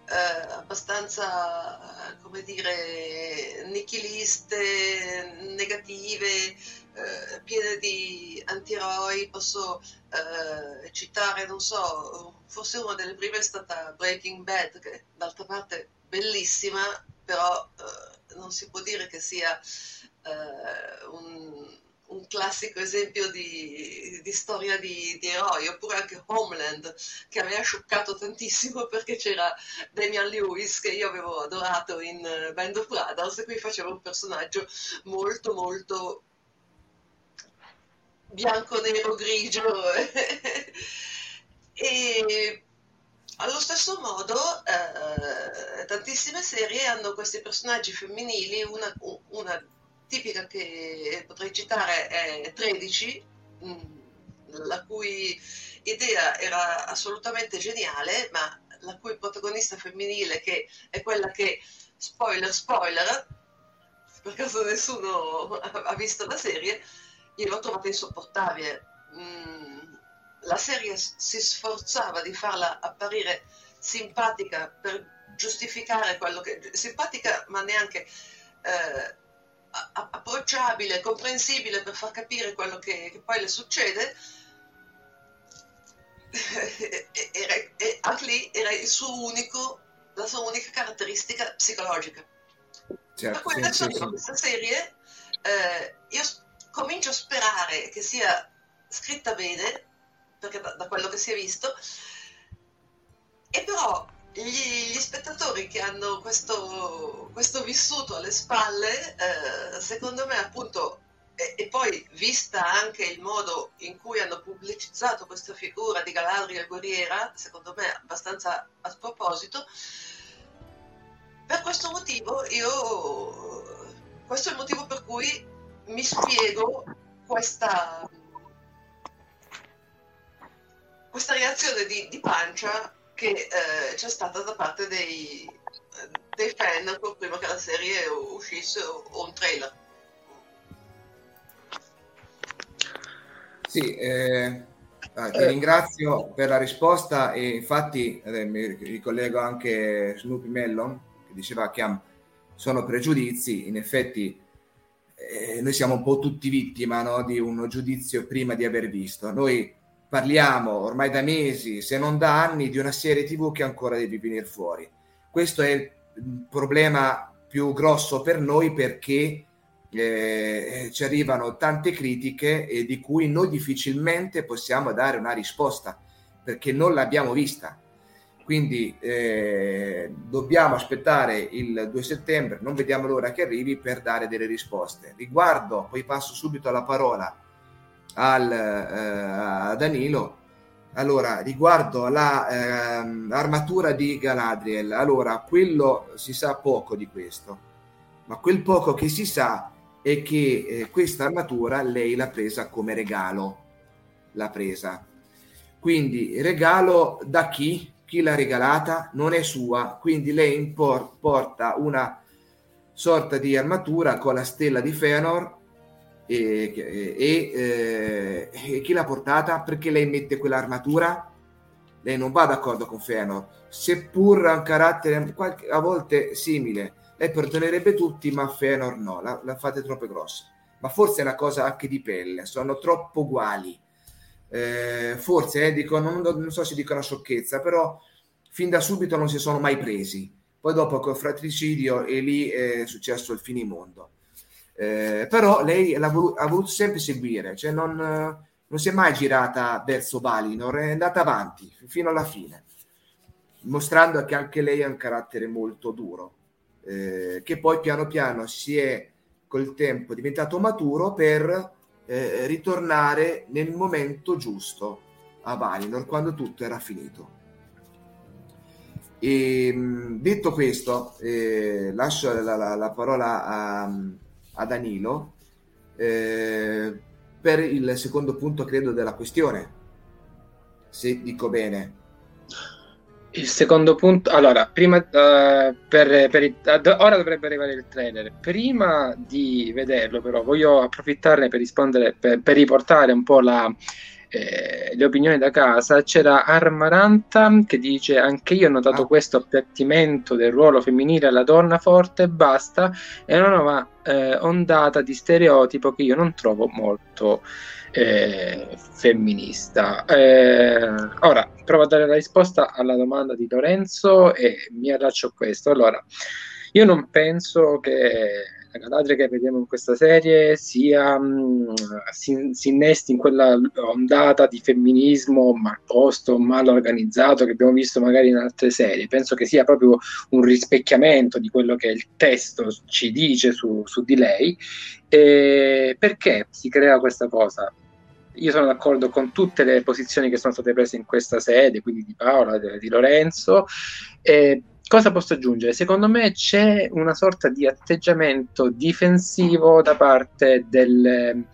eh, abbastanza, come dire, nichiliste, negative, eh, piene di antieroi, posso eh, citare, non so, forse una delle prime è stata Breaking Bad, che d'altra parte bellissima, però eh, non si può dire che sia eh, un, un, classico esempio di, di storia di, di, eroi, oppure anche Homeland, che mi ha scioccato tantissimo perché c'era Damian Lewis, che io avevo adorato in Band of Brothers, e qui faceva un personaggio molto molto bianco, nero, grigio. e allo stesso modo, eh, tantissime serie hanno questi personaggi femminili, una, una, tipica che potrei citare è 13, mm, la cui idea era assolutamente geniale, ma la cui protagonista femminile, che è quella che, spoiler, spoiler, per caso nessuno ha visto la serie, io l'ho trovata insopportabile. Mm, la serie si sforzava di farla apparire simpatica per giustificare quello che... simpatica ma neanche eh, approcciabile, comprensibile per far capire quello che, che poi le succede. era, e anche lì era il suo unico, la sua unica caratteristica psicologica. Certo, per cui adesso sì, sì. questa serie eh, io comincio a sperare che sia scritta bene, perché da, da quello che si è visto, e però gli, gli spettatori che hanno questo, questo, vissuto alle spalle, eh, secondo me appunto, e, e, poi vista anche il modo in cui hanno pubblicizzato questa figura di Galadriel guerriera, secondo me abbastanza a sproposito, per questo motivo io, questo è il motivo per cui mi spiego questa, questa reazione di, di pancia che eh, c'è stata da parte dei, dei fan prima che la serie uscisse o, un trailer.
Sì, eh, ah, ti ringrazio per la risposta e infatti eh, mi ricollego anche Snoopy Mellon che diceva che sono pregiudizi, in effetti eh, noi siamo un po' tutti vittima no, di un giudizio prima di aver visto. Noi parliamo ormai da mesi, se non da anni, di una serie TV che ancora deve venire fuori. Questo è il problema più grosso per noi perché eh, ci arrivano tante critiche e di cui noi difficilmente possiamo dare una risposta perché non l'abbiamo vista quindi eh, dobbiamo aspettare il 2 settembre, non vediamo l'ora che arrivi per dare delle risposte. Riguardo, poi passo subito la parola al, eh, a Danilo. Allora, riguardo l'armatura ehm, di Galadriel, allora, quello si sa poco di questo, ma quel poco che si sa è che eh, questa armatura lei l'ha presa come regalo, l'ha presa. Quindi regalo da chi? chi l'ha regalata non è sua, quindi lei impor- porta una sorta di armatura con la stella di Fëanor e, e, e, e, chi l'ha portata? Perché lei mette quell'armatura? Lei non va d'accordo con Fëanor, seppur ha un carattere qualche, a volte simile. Lei perdonerebbe tutti, ma Fëanor no, la, la fate troppo grossa. Ma forse è una cosa anche di pelle, sono troppo uguali eh, forse eh, dico, non, non, so se dico una sciocchezza, però fin da subito non si sono mai presi. Poi dopo col fratricidio e lì è successo il finimondo. Eh, però lei ha voluto, ha voluto sempre seguire, cioè non, non, si è mai girata verso Valinor, è andata avanti fino alla fine, mostrando che anche lei ha un carattere molto duro, eh, che poi piano piano si è col tempo diventato maturo per eh, ritornare nel momento giusto a Valinor quando tutto era finito. E, ehm, detto questo, eh, lascio la, la, la parola a, a Danilo. eh, per il secondo punto, credo, della questione, se dico bene.
Il secondo punto, allora, prima uh, per, per il, uh, ora dovrebbe arrivare il trailer. Prima di vederlo, però, voglio approfittarne per rispondere, per, per riportare un po' la, eh, le opinioni da casa, c'era Armaranta che dice anche io ho notato ah. questo appiattimento del ruolo femminile alla donna forte e basta, è una nuova eh, ondata di stereotipo che io non trovo molto eh, femminista. Eh, ora provo a dare la risposta alla domanda di Lorenzo e mi allaccio a questo. Allora, io non penso che Galadriel che vediamo in questa serie sia, mm, si, si, innesti in quella ondata di femminismo mal posto, mal organizzato che abbiamo visto magari in altre serie. Penso che sia proprio un rispecchiamento di quello che il testo ci dice su, su di lei. E perché si crea questa cosa? Io sono d'accordo con tutte le posizioni che sono state prese in questa sede, quindi di Paola, di Lorenzo. Eh, cosa posso aggiungere? Secondo me c'è una sorta di atteggiamento difensivo da parte del,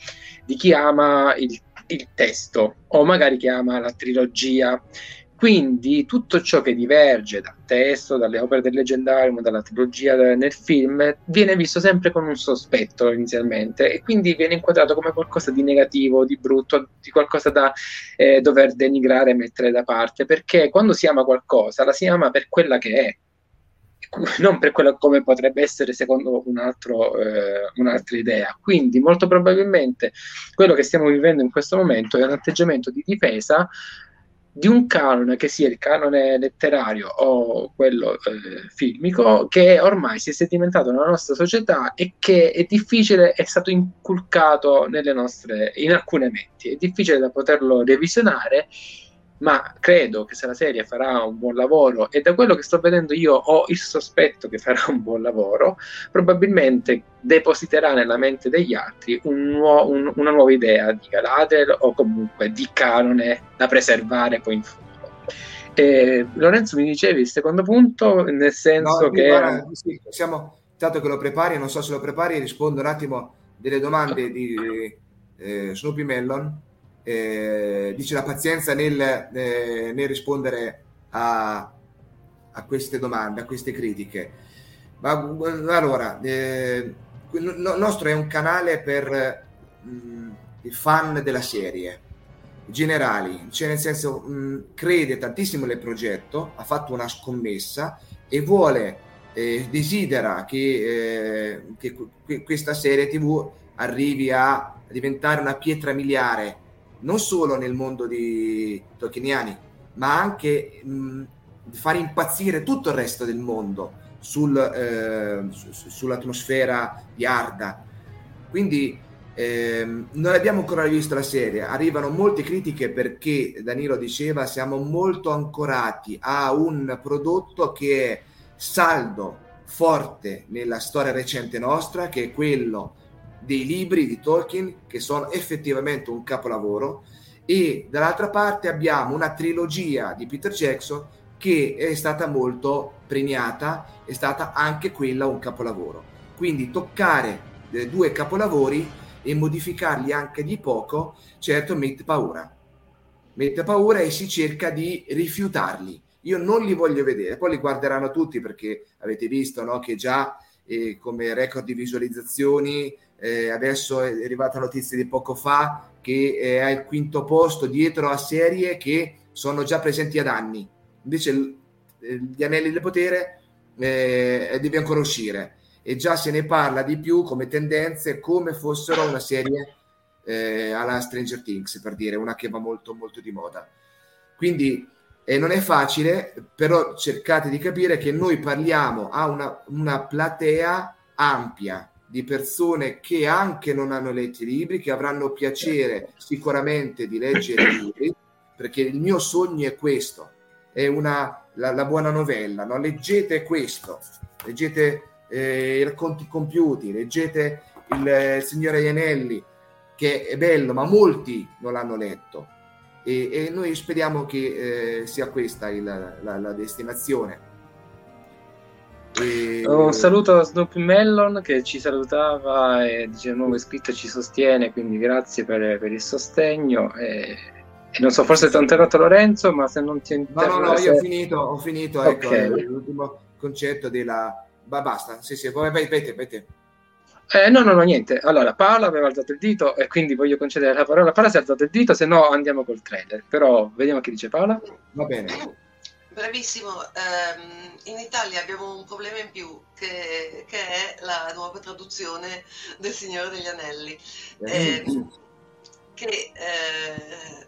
di chi ama il, il testo o magari chi ama la trilogia. Quindi tutto ciò che diverge dal testo, dalle opere del leggendario, dalla trilogia nel film, viene visto sempre con un sospetto inizialmente e quindi viene inquadrato come qualcosa di negativo, di brutto, di qualcosa da eh, dover denigrare e mettere da parte, perché quando si ama qualcosa la si ama per quella che è, non per quello come potrebbe essere secondo un altro, eh, un'altra idea. Quindi molto probabilmente quello che stiamo vivendo in questo momento è un atteggiamento di difesa di un canone che sia il canone letterario o quello eh, filmico che ormai si è sedimentato nella nostra società e che è difficile, è stato inculcato nelle nostre, in alcune menti, è difficile da poterlo revisionare ma credo che se la serie farà un buon lavoro e da quello che sto vedendo io ho il sospetto che farà un buon lavoro, probabilmente depositerà nella mente degli altri un nuo, un, una nuova idea di Galadriel o comunque di canone da preservare poi in futuro. E, Lorenzo mi dicevi il secondo punto, nel senso no, che... Guarda,
sì, siamo, tanto che lo prepari, non so se lo prepari, rispondo un attimo delle domande di eh, Snoopy Mellon eh, dice la pazienza nel, eh, nel rispondere a, a, queste domande, a queste critiche. Ma allora, eh, il nostro è un canale per mh, mm, i fan della serie generali, cioè nel senso mh, mm, crede tantissimo nel progetto, ha fatto una scommessa e vuole, eh, desidera che, eh, che, questa serie tv arrivi a diventare una pietra miliare non solo nel mondo di Tolkieniani, ma anche mh, fare impazzire tutto il resto del mondo sul, eh, su, sull'atmosfera di Arda. Quindi ehm, non abbiamo ancora visto la serie, arrivano molte critiche perché Danilo diceva siamo molto ancorati a un prodotto che è saldo, forte nella storia recente nostra, che è quello dei libri di Tolkien che sono effettivamente un capolavoro e dall'altra parte abbiamo una trilogia di Peter Jackson che è stata molto premiata, è stata anche quella un capolavoro. Quindi toccare due capolavori e modificarli anche di poco, certo mette paura. Mette paura e si cerca di rifiutarli. Io non li voglio vedere, poi li guarderanno tutti perché avete visto no, che già eh, come record di visualizzazioni eh, adesso è arrivata la notizia di poco fa che è al quinto posto dietro a serie che sono già presenti ad anni. Invece il, gli anelli del potere eh, deve ancora uscire. E già se ne parla di più come tendenze come fossero una serie eh, alla Stranger Things per dire una che va molto molto di moda. Quindi eh, non è facile però cercate di capire che noi parliamo a una, una platea ampia di persone che anche non hanno letto i libri, che avranno piacere sicuramente di leggere i libri, perché il mio sogno è questo, è una, la, la buona novella, no? leggete questo, leggete eh, i racconti compiuti, leggete il, eh, Signore Ianelli, che è bello, ma molti non l'hanno letto. E, e noi speriamo che eh, sia questa il, la, la, destinazione.
E... Un saluto a Snoopy Mellon che ci salutava e dice nuovo iscritto ci sostiene, quindi grazie per, per il sostegno. E, e, non so, forse ti ho interrotto Lorenzo, ma se non ti.
No, no, no, io ho finito, ho finito, ecco, okay. l'ultimo concetto della... Ma basta, sì, sì, vai, vai, vai te.
Eh, no, no, no, niente. Allora, Paola aveva alzato il dito e quindi voglio concedere la parola. Paola si è alzato il dito, se no andiamo col trailer. Però vediamo che dice Paola.
Va bene.
Bravissimo, um, in Italia abbiamo un problema in più che, che, è la nuova traduzione del Signore degli Anelli. Eh, che eh,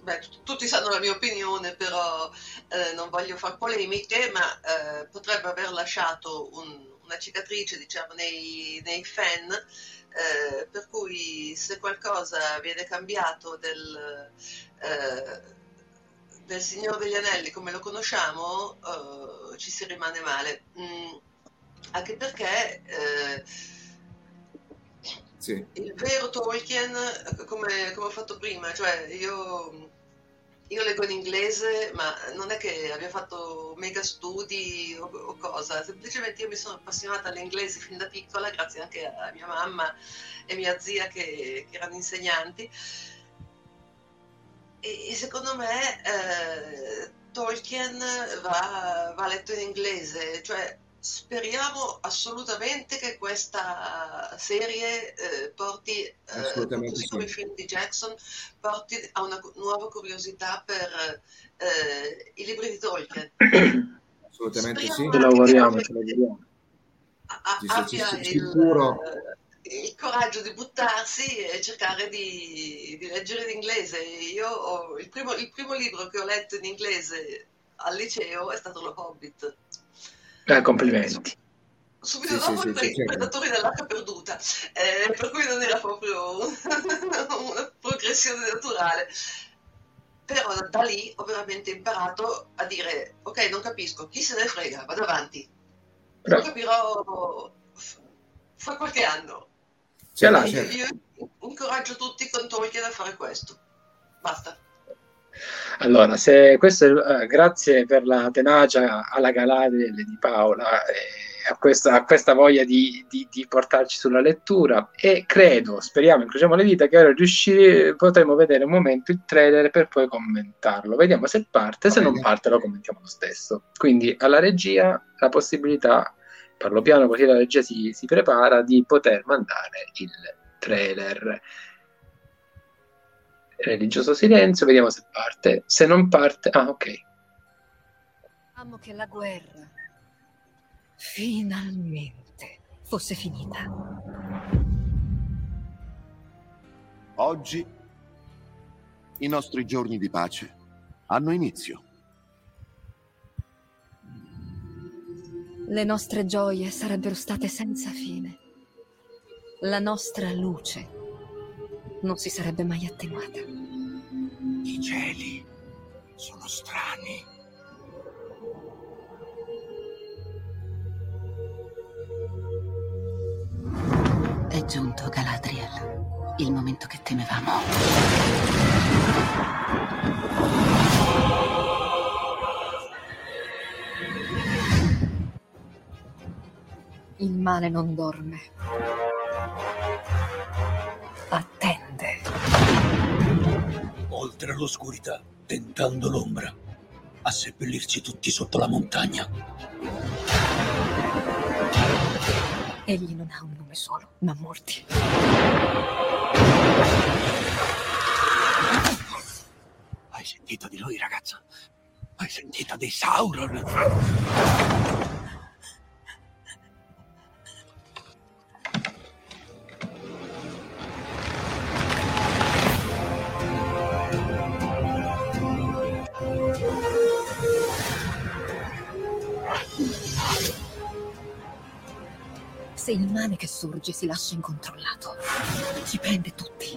beh, tutti sanno la mia opinione, però eh, non voglio fare polemiche, ma eh, potrebbe aver lasciato un, una cicatrice diciamo, nei, nei fan. Eh, per cui se qualcosa viene cambiato del, eh, del Signore degli Anelli come lo conosciamo uh, ci si rimane male. Mm, anche perché eh, sì. il vero Tolkien, come, come, ho fatto prima, cioè io, io, leggo in inglese, ma non è che abbia fatto mega studi o, o cosa, semplicemente io mi sono appassionata all'inglese fin da piccola, grazie anche a mia mamma e mia zia che, che erano insegnanti e, secondo me eh, Tolkien va, va, letto in inglese, cioè speriamo assolutamente che questa serie eh, porti, eh, così come i film di Jackson, porti a una nuova curiosità per eh, i libri di Tolkien.
Assolutamente
speriamo sì. Ce lavoriamo, ce lavoriamo.
Abbia il, il coraggio di buttarsi e cercare di, di leggere in inglese. Io ho, il, primo, il, primo, libro che ho letto in inglese al liceo è stato Lo Hobbit.
Eh, complimenti.
Subito sì, dopo sì, i sì, Predatori dell'Arca Perduta, eh, per cui non era proprio una progressione naturale. Però da lì ho veramente imparato a dire, ok, non capisco, chi se ne frega, vado avanti. Lo capirò fra qualche anno.
Ce l'ha, certo.
Io incoraggio tutti con Tolkien a fare questo. Basta.
Allora, se questo eh, grazie per la tenacia alla Galadriel di Paola e a questa, a questa voglia di, di, di, portarci sulla lettura e credo, speriamo, incrociamo le dita che ora riuscire, potremo vedere un momento il trailer per poi commentarlo. Vediamo se parte, se non parte lo commentiamo lo stesso. Quindi alla regia la possibilità parlo piano così la regia si, si prepara, di poter mandare il trailer. Religioso silenzio, vediamo se parte. Se non parte, ah, ok.
Amo che la guerra finalmente fosse finita.
Oggi i nostri giorni di pace hanno inizio.
Le nostre gioie sarebbero state senza fine. La nostra luce non si sarebbe mai attenuata.
I cieli sono strani.
È giunto Galadriel, il momento che temevamo.
Il male non dorme. Attende.
Oltre l'oscurità, tentando l'ombra, a seppellirci tutti sotto la montagna.
Egli non ha un nome solo, ma molti.
Hai sentito di lui, ragazzo? Hai sentito di Sauron?
Se il male che sorge si lascia incontrollato, ci prende tutti.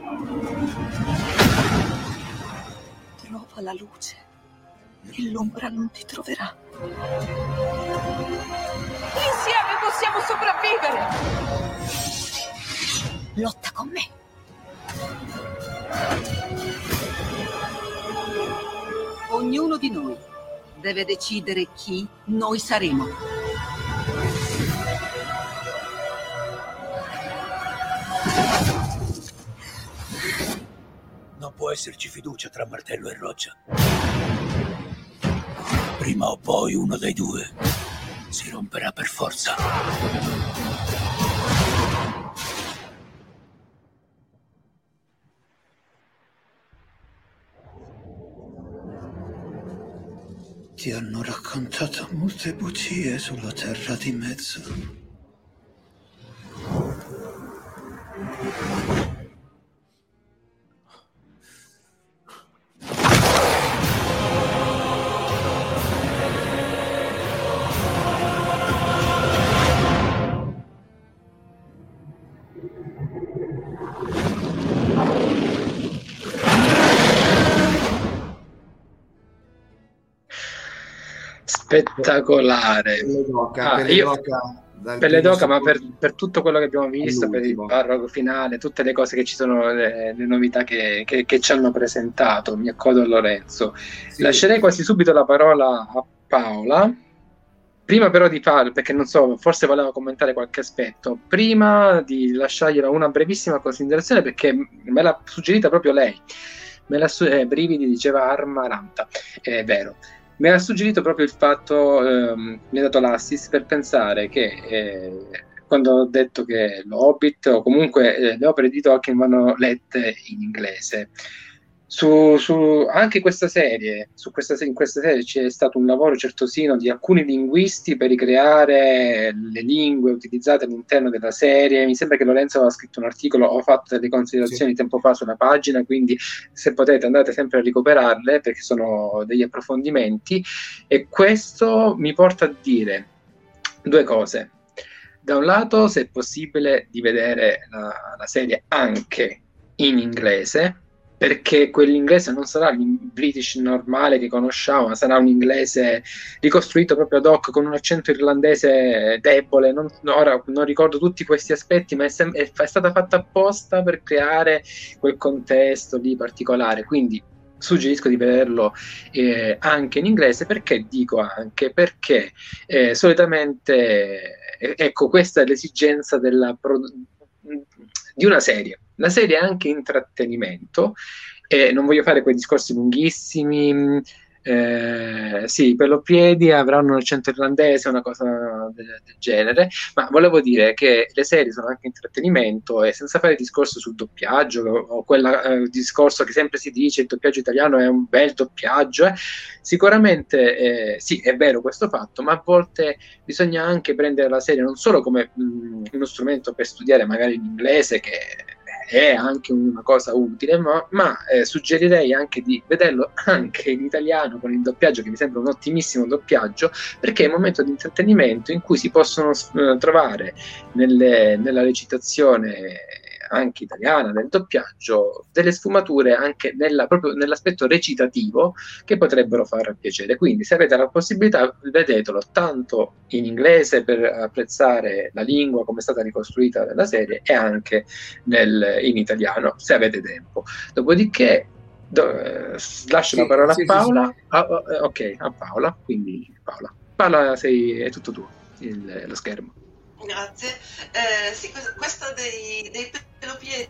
Trova la luce e l'ombra non ti troverà.
Insieme possiamo sopravvivere!
Lotta con me.
Ognuno di noi deve decidere chi noi saremo.
Può esserci fiducia tra martello e roccia. Prima o poi uno dei due si romperà per forza.
Ti hanno raccontato molte bugie sulla terra di mezzo.
Spettacolare. Ah,
dal
Pelle d'oca,
primo
ma per, per tutto quello che abbiamo visto, per il parroco finale, tutte le cose che ci sono, le, le novità che, che- che ci hanno presentato, mi accodo a Lorenzo.
Sì.
Lascerei quasi subito la parola a Paola. Prima però di farlo, perché non so, forse voleva commentare qualche aspetto, prima di lasciargliela una brevissima considerazione perché me l'ha suggerita proprio lei. Me l'ha su- eh, brividi diceva Armaranta, è vero. Mi ha suggerito proprio il fatto, ehm, mi ha dato l'assist per pensare che eh, quando ho detto che l'Hobbit o comunque eh, le opere di Tolkien vanno lette in inglese. Su, su- anche questa serie, su questa, in questa serie c'è stato un lavoro certosino di alcuni linguisti per ricreare le lingue utilizzate all'interno della serie. Mi sembra che Lorenzo aveva scritto un articolo, ho fatto delle considerazioni tempo fa sulla pagina, quindi se potete andate sempre a recuperarle perché sono degli approfondimenti. E questo mi porta a dire due cose. Da un lato, se è possibile, di vedere la, la serie anche in inglese, perché quell'inglese non sarà il British normale che conosciamo, ma sarà un inglese ricostruito proprio ad hoc con un accento irlandese debole. Non, ora non ricordo tutti questi aspetti, ma è, sem- è è stata fatta apposta per creare quel contesto lì particolare. Quindi suggerisco di vederlo eh, anche in inglese. Perché dico anche? Perché eh, solitamente, eh, ecco, questa è l'esigenza produ- di una serie. La serie è anche intrattenimento e non voglio fare quei discorsi lunghissimi. eh, sì, Peloppiedi avranno un accento irlandese, una cosa del, del genere, ma volevo dire che le serie sono anche intrattenimento e senza fare discorso sul doppiaggio o, quel discorso che sempre si dice il doppiaggio italiano è un bel doppiaggio, eh, sicuramente eh, sì, è vero questo fatto, ma a volte bisogna anche prendere la serie non solo come mh, uno strumento per studiare magari l'inglese che è anche una cosa utile, ma, ma eh, suggerirei anche di vederlo anche in italiano con il doppiaggio, che mi sembra un ottimissimo doppiaggio, perché è un momento di intrattenimento in cui si possono eh, trovare nelle- nella recitazione anche italiana del doppiaggio delle sfumature anche nella- proprio nell'aspetto recitativo che potrebbero far piacere. Quindi, se avete la possibilità, vedetelo tanto in inglese per apprezzare la lingua come è stata ricostruita nella serie e anche nel- in italiano, se avete tempo. Dopodiché, do- eh, lascio
Sì,
la parola
sì,
a
sì,
Paola. Ah, oh, eh, ok, a Paola. Quindi, Paola, Paola sei, è tutto tuo il- lo schermo.
Grazie. Eh, sì, que- questa dei, dei pelopiedi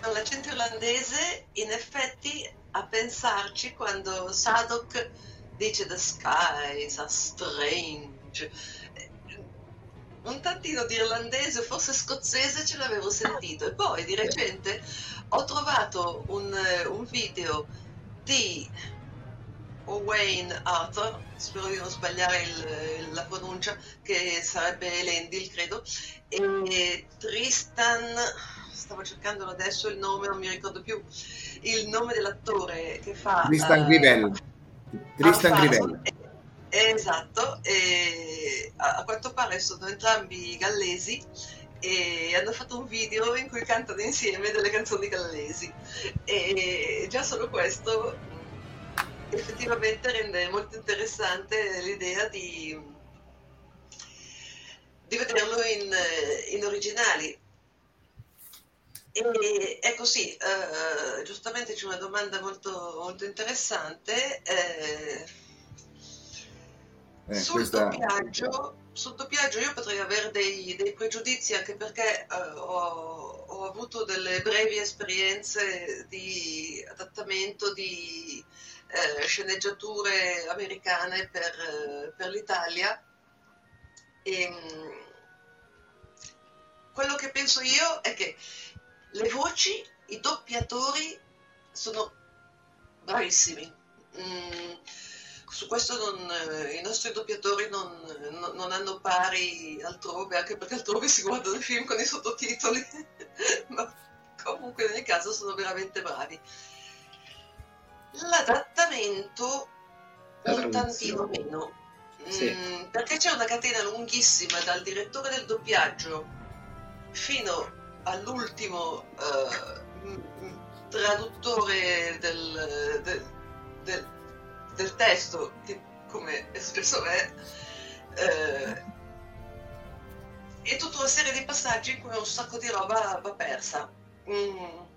con l'accento irlandese, in effetti, a pensarci quando Sadok dice The skies are strange. Eh, Un tantino di irlandese, forse scozzese, ce l'avevo sentito. E poi di recente ho trovato un, eh, un video di Owain Arthur, spero di non sbagliare il- la pronuncia, che sarebbe Elendil, credo, e Tristan, stavo cercandolo adesso il nome, non mi ricordo più il nome dell'attore che fa...
Tristan
eh,
Grivel. Tristan. Grivel.
Esatto, e a, quanto pare sono entrambi gallesi e hanno fatto un video in cui cantano insieme delle canzoni gallesi e già solo questo effettivamente rende molto interessante l'idea di, di vederlo in, in originali. E ecco sì, eh, giustamente c'è una domanda molto, molto interessante. eh,
Eh,
sul,
questa-
doppiaggio, sul doppiaggio io potrei avere dei, dei pregiudizi anche perché eh, ho, ho avuto delle brevi esperienze di adattamento di eh, sceneggiature americane per, eh, per l'Italia e mm, quello che penso io è che le voci, i doppiatori sono bravissimi. Mm, su questo non, eh, i nostri doppiatori non, non- non hanno pari altrove, anche perché altrove si guardano i film con i sottotitoli, ma comunque in ogni caso sono veramente bravi. L'adattamento
La
un tantino meno,
Sì.
Mm, perché c'è una catena lunghissima dal direttore del doppiaggio fino all'ultimo m- traduttore del, del- del- del testo, che come spesso è, eh, e tutta una serie di passaggi in cui un sacco di roba va persa. Mm.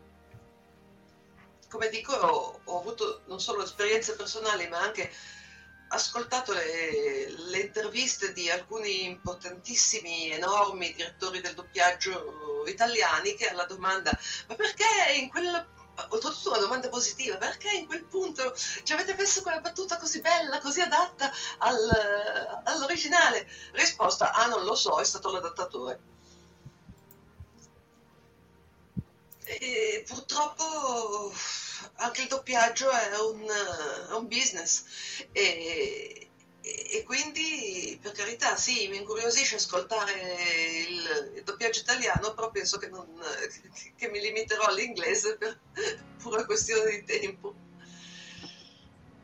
Come dico, ho, ho avuto non solo esperienze personali, ma anche ascoltato le, le interviste di alcuni importantissimi, enormi direttori del doppiaggio italiani che alla domanda ma perché in quella oltretutto una domanda positiva perché in quel punto ci avete messo quella battuta così bella, così adatta al- all'originale? Risposta, ah non lo so, è stato l'adattatore. E purtroppo anche il doppiaggio è un, è un business e, e- quindi per carità sì, mi incuriosisce ascoltare il, il doppiaggio italiano, però penso che, non, che mi limiterò all'inglese per pura questione di tempo.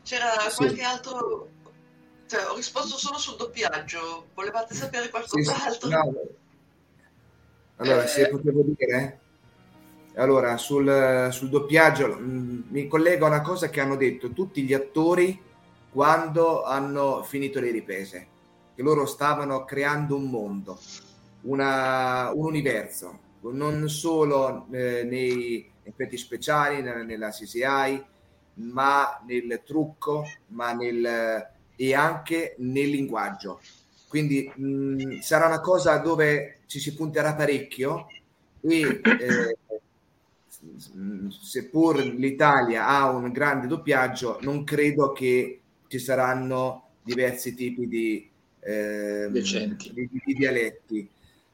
C'era
Sì.
qualche altro... Cioè, ho risposto solo sul doppiaggio, volevate sapere
Sì,
qualcos'altro?
sì, no. Allora, se potevo dire, allora sul, sul doppiaggio mh, mi collego a una cosa che hanno detto tutti gli attori quando hanno finito le riprese, che loro stavano creando un mondo, una- un universo, non solo eh, nei effetti speciali, nella, nella CGI, ma nel trucco, ma nel, e anche nel linguaggio. Quindi mh, sarà una cosa dove ci si punterà parecchio e eh, seppur l'Italia ha un grande doppiaggio, non credo che ci saranno diversi tipi di,
Decenti.
di- di dialetti.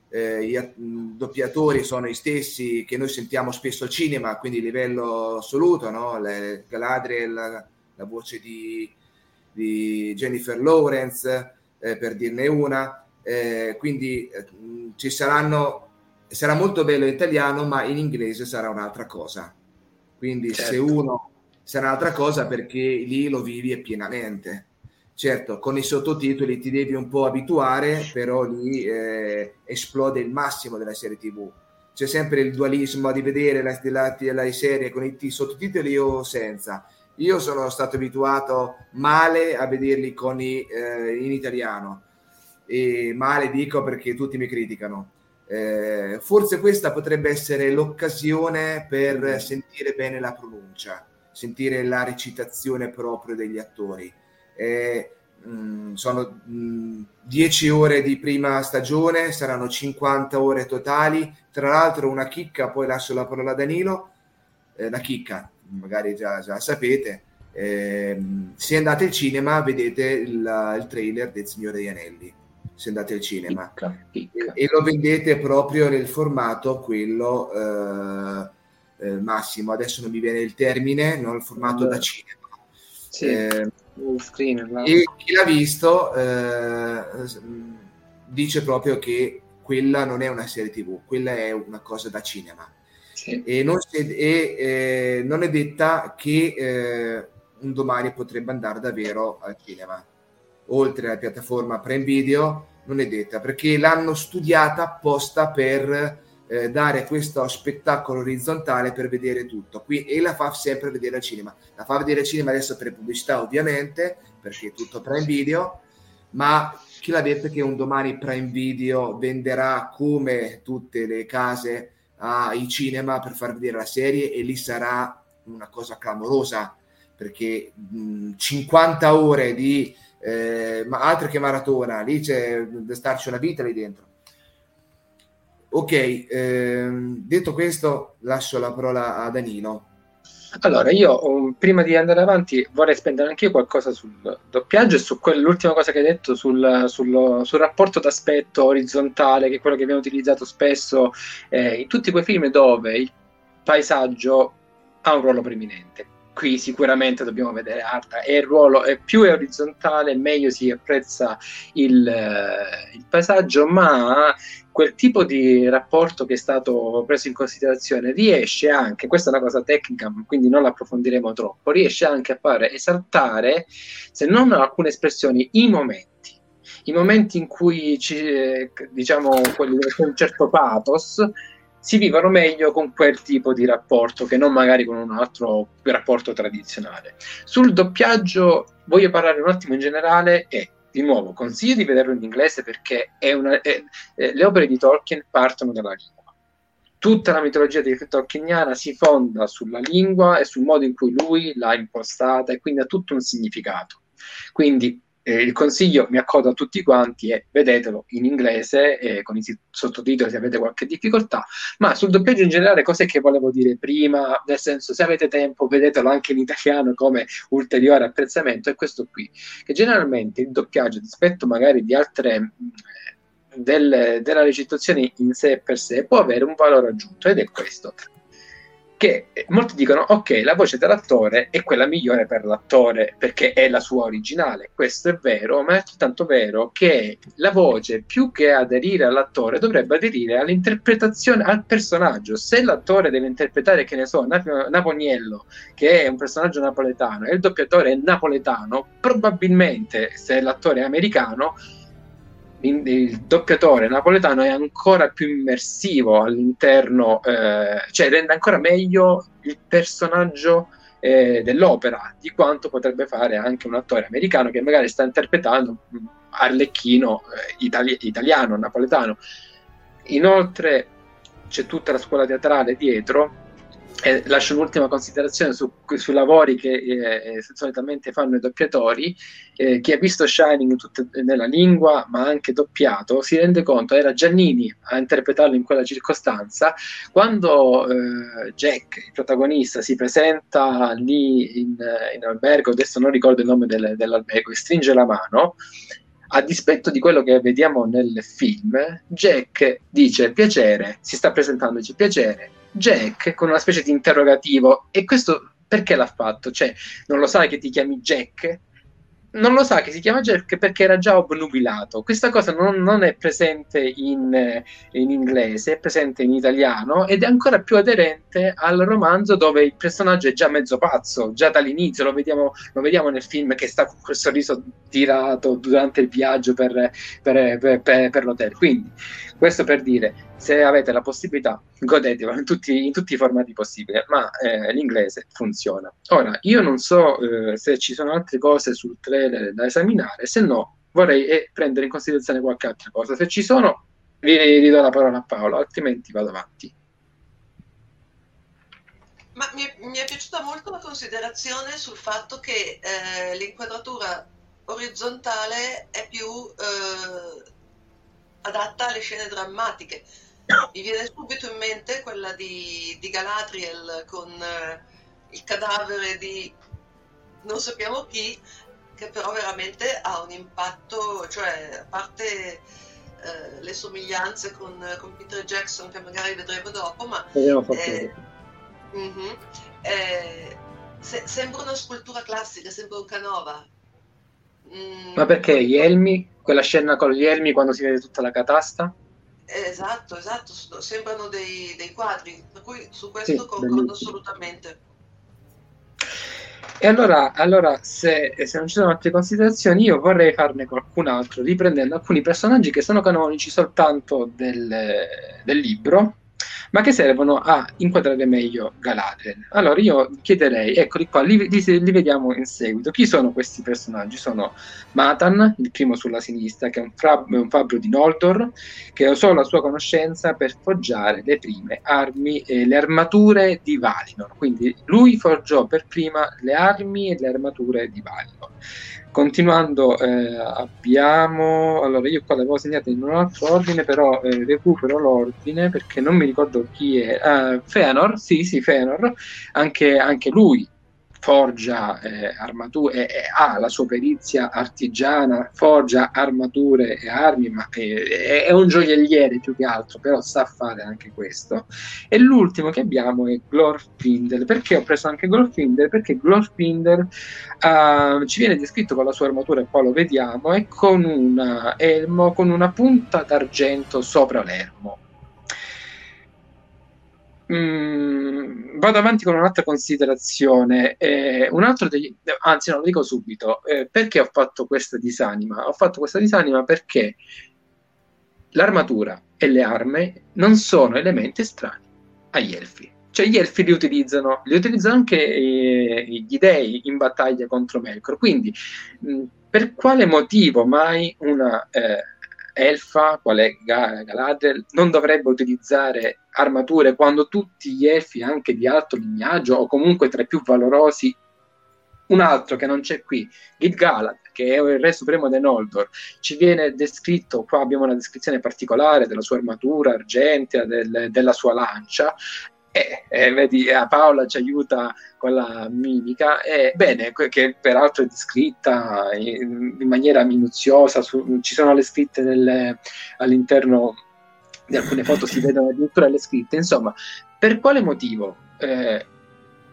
Eh, mh, doppiatori sono gli stessi che noi sentiamo spesso al cinema, quindi livello assoluto, no? Le- Galadriel, la, la voce di, di Jennifer Lawrence, eh, per dirne una. Eh, quindi eh, ci saranno, sarà molto bello in italiano, ma in inglese sarà un'altra cosa. Quindi se
Certo.
uno sarà un'altra cosa perché lì lo vivi pienamente. Certo, con i sottotitoli ti devi un po' abituare, però lì eh, esplode il massimo della serie TV. C'è sempre il dualismo di vedere la, la, la serie con i t- sottotitoli o senza. Io sono stato abituato male a vederli con i, eh, in italiano e male dico perché tutti mi criticano. Eh, forse questa potrebbe essere l'occasione per sentire bene la pronuncia, sentire la recitazione proprio degli attori. Eh, mh, sono mh, 10 ore di prima stagione, saranno 50 ore totali. Tra l'altro, una chicca, poi lascio la parola a Danilo. Eh, la chicca, magari già, già sapete. ehm, se andate al cinema, vedete il, il trailer del Signore degli Anelli. Se andate al cinema
Picca, picca.
e lo vendete proprio nel formato quello eh, eh, massimo. Adesso non mi viene il termine, no? il formato da cinema.
Sì,
Eh,
screen, là.
e chi l'ha visto eh, dice proprio che quella non è una serie tv, quella è una cosa da cinema.
Sì.
E non, si- e, eh, non è detta che eh, un domani potrebbe andare davvero al cinema. Oltre alla piattaforma Prime Video, non è detta perché l'hanno studiata apposta per eh, dare questo spettacolo orizzontale per vedere tutto qui e la fa sempre vedere al cinema. La fa vedere al cinema adesso per pubblicità, ovviamente, perché è tutto Prime Video, ma chi l'ha detto che un domani Prime Video venderà come tutte le case ai cinema per far vedere la serie e lì sarà una cosa clamorosa perché mh, 50 ore di eh, ma altro che maratona, lì c'è da starci una vita lì dentro. Ok, ehm, detto questo, lascio la parola a Danilo.
Allora, io um, prima di andare avanti vorrei spendere anche io qualcosa sul doppiaggio e su quell'ultima cosa che hai detto sul, sul, sul, rapporto d'aspetto orizzontale, che è quello che abbiamo utilizzato spesso eh, in tutti quei film dove il paesaggio ha un ruolo preminente. Qui sicuramente dobbiamo vedere Arta e il ruolo è più è orizzontale, meglio si apprezza il, eh, il paesaggio, ma quel tipo di rapporto che è stato preso in considerazione riesce anche, questa è una cosa tecnica, quindi non l'approfondiremo troppo, riesce anche a fare esaltare, se non alcune espressioni, i momenti. I momenti in cui ci, diciamo, quelli con un certo pathos si vivono meglio con quel tipo di rapporto che non magari con un altro rapporto tradizionale. Sul doppiaggio voglio parlare un attimo in generale e di nuovo, consiglio di vederlo in inglese perché una, è, eh, le opere di Tolkien partono dalla lingua. Tutta la mitologia di tolkieniana si fonda sulla lingua e sul modo in cui lui l'ha impostata e quindi ha tutto un significato. Quindi eh, il consiglio mi accodo a tutti quanti è vedetelo in inglese eh, con i sottotitoli se avete qualche difficoltà, ma sul doppiaggio in generale cos'è che volevo dire prima, nel senso se avete tempo vedetelo anche in italiano come ulteriore apprezzamento, è questo qui, che generalmente il doppiaggio rispetto magari di altre mm, del, della recitazione in sé per sé può avere un valore aggiunto ed è questo che molti dicono ok la voce dell'attore è quella migliore per l'attore perché è la sua originale. Questo è vero ma è altrettanto vero che la voce più che aderire all'attore dovrebbe aderire all'interpretazione al personaggio. Se l'attore deve interpretare che ne so Nap- Naponiello che è un personaggio napoletano e il doppiatore è napoletano probabilmente se l'attore è americano il doppiatore napoletano è ancora più immersivo all'interno, eh, cioè rende ancora meglio il personaggio eh, dell'opera di quanto potrebbe fare anche un attore americano che magari sta interpretando Arlecchino eh, itali- italiano, napoletano. Inoltre c'è tutta la scuola teatrale dietro eh, lascio un'ultima considerazione su, sui lavori che eh, solitamente fanno i doppiatori. Eh, chi ha visto Shining tutte, nella lingua, ma anche doppiato, si rende conto, era Giannini a interpretarlo in quella circostanza, quando eh, Jack, il protagonista, si presenta lì in, in, albergo, adesso non ricordo il nome del, dell'albergo, e stringe la mano, a dispetto di quello che vediamo nel film, Jack dice piacere, si sta presentando, dice piacere, Jack con una specie di interrogativo. E questo perché l'ha fatto? Cioè, non lo sai che ti chiami Jack? non lo sa che si chiama Jack perché era già obnubilato. Questa cosa non, non è presente in, in, inglese, è presente in italiano ed è ancora più aderente al romanzo dove il personaggio è già mezzo pazzo, già dall'inizio lo vediamo, lo vediamo nel film che sta con quel sorriso tirato durante il viaggio per, per, per, per l'hotel. Quindi, questo per dire, se avete la possibilità, godetelo in tutti, in tutti i formati possibili, ma eh, l'inglese funziona. Ora, io non so eh, se ci sono altre cose sul trailer da esaminare, se no vorrei eh, prendere in considerazione qualche altra cosa. Se ci sono, vi ridò la parola a Paolo, altrimenti vado avanti.
Ma mi è, mi è piaciuta molto la considerazione sul fatto che eh, l'inquadratura orizzontale è più eh, adatta alle scene drammatiche. Mi viene subito in mente quella di, di Galadriel con eh, il cadavere di non sappiamo chi, che però veramente ha un impatto, cioè a parte eh, le somiglianze con, con, Peter Jackson che magari vedremo dopo, ma eh, uh-huh, se, sembra una scultura classica, sembra un canova.
Mm, ma perché gli elmi quella scena con gli elmi quando si vede tutta la catasta?
Esatto, esatto, sembrano dei, dei quadri, per cui su questo sì, concordo bellissimo. assolutamente.
E allora, allora se, se, non ci sono altre considerazioni, io vorrei farne qualcun altro, riprendendo alcuni personaggi che sono canonici soltanto del, del libro, ma che servono a inquadrare meglio Galadriel. Allora io chiederei, eccoli qua, li, li, li, vediamo in seguito. Chi sono questi personaggi? Sono Matan, il primo sulla sinistra, che è un, fra, un fabbro di Noldor, che usò la sua conoscenza per forgiare le prime armi e le armature di Valinor. Quindi lui forgiò per prima le armi e le armature di Valinor Continuando, eh, abbiamo allora io qua l'avevo segnata in un altro ordine, però eh, recupero l'ordine perché non mi ricordo chi è. Uh, Feanor, sì, sì, Feanor, anche, anche lui forgia eh, armature, eh, ha la sua perizia artigiana, forgia armature e armi, ma è, è, un gioielliere più che altro, però sa fare anche questo. E l'ultimo che abbiamo è Glorfindel. Perché ho preso anche Glorfindel? Perché Glorfindel uh, ci viene descritto con la sua armatura, e qua lo vediamo, e con un elmo con una punta d'argento sopra l'elmo Mm, vado avanti con un'altra considerazione. Eh, un altro degli, anzi, no, lo dico subito. Eh, perché ho fatto questa disanima? Ho fatto questa disanima perché l'armatura e le armi non sono elementi estranei agli elfi. Cioè, gli elfi li utilizzano, li utilizzano anche eh, gli dei in battaglia contro Melkor. Quindi, mh, mm, per quale motivo mai una eh, elfa, quale Galadriel, non dovrebbe utilizzare armature quando tutti gli elfi, anche di alto lignaggio o comunque tra i più valorosi, un altro che non c'è qui, Gil-galad, che è il re supremo dei Noldor, ci viene descritto, qua abbiamo una descrizione particolare della sua armatura argentea, del, della sua lancia, e, e vedi, a Paola ci aiuta con la mimica, e, bene, che peraltro è descritta in, in maniera minuziosa, su, ci sono le scritte nelle, all'interno di alcune foto, si vedono addirittura le scritte, insomma, per quale motivo? Eh,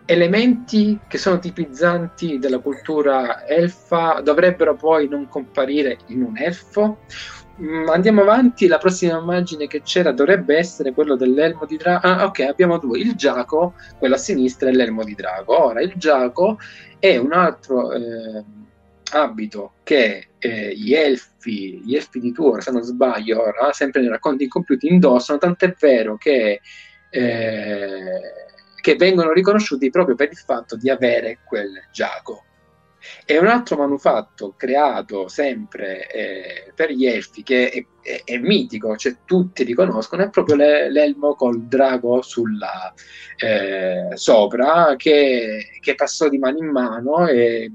elementi che sono tipizzanti della cultura elfa dovrebbero poi non comparire in un elfo? Mm, andiamo avanti, la prossima immagine che c'era dovrebbe essere quello dell'elmo di drago. Ah, ok, abbiamo due, il giaco, quello a sinistra, e l'elmo di drago. Ora, il giaco è un altro eh, abito che eh, gli elfi, gli elfi di Tour, se non sbaglio, ora, sempre nei racconti incompiuti, indossano, tant'è vero che, eh, che vengono riconosciuti proprio per il fatto di avere quel giaco. E un altro manufatto creato sempre eh, per gli elfi, che è, è, è, mitico, cioè tutti riconoscono, è proprio le, l'elmo col drago sulla, eh, sopra, che, che, passò di mano in mano e,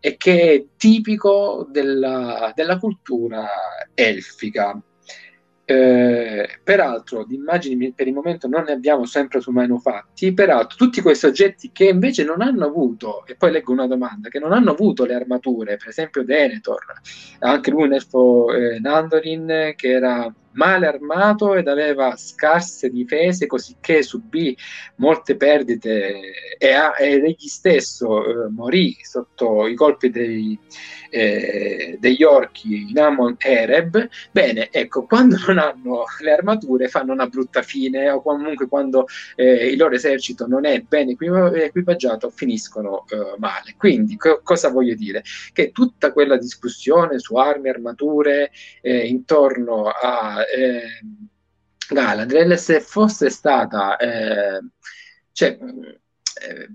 e che è tipico della, della cultura elfica. Eh, peraltro, di immagini per il momento non ne abbiamo sempre su manufatti. Peraltro, tutti questi oggetti che invece non hanno avuto, e poi leggo una domanda, che non hanno avuto le armature, per esempio Denethor, anche lui un elfo eh, Nandorin che era male armato ed aveva scarse difese, così che subì molte perdite e, a, ed egli stesso eh, morì sotto i colpi dei, eh, degli orchi in Amon Ereb. Bene, ecco, quando non hanno le armature fanno una brutta fine o comunque quando eh, il loro esercito non è ben equipaggiato finiscono eh, male. Quindi co- cosa voglio dire? Che tutta quella discussione su armi, armature eh, intorno a eh, Galadriel se fosse stata eh, cioè, eh,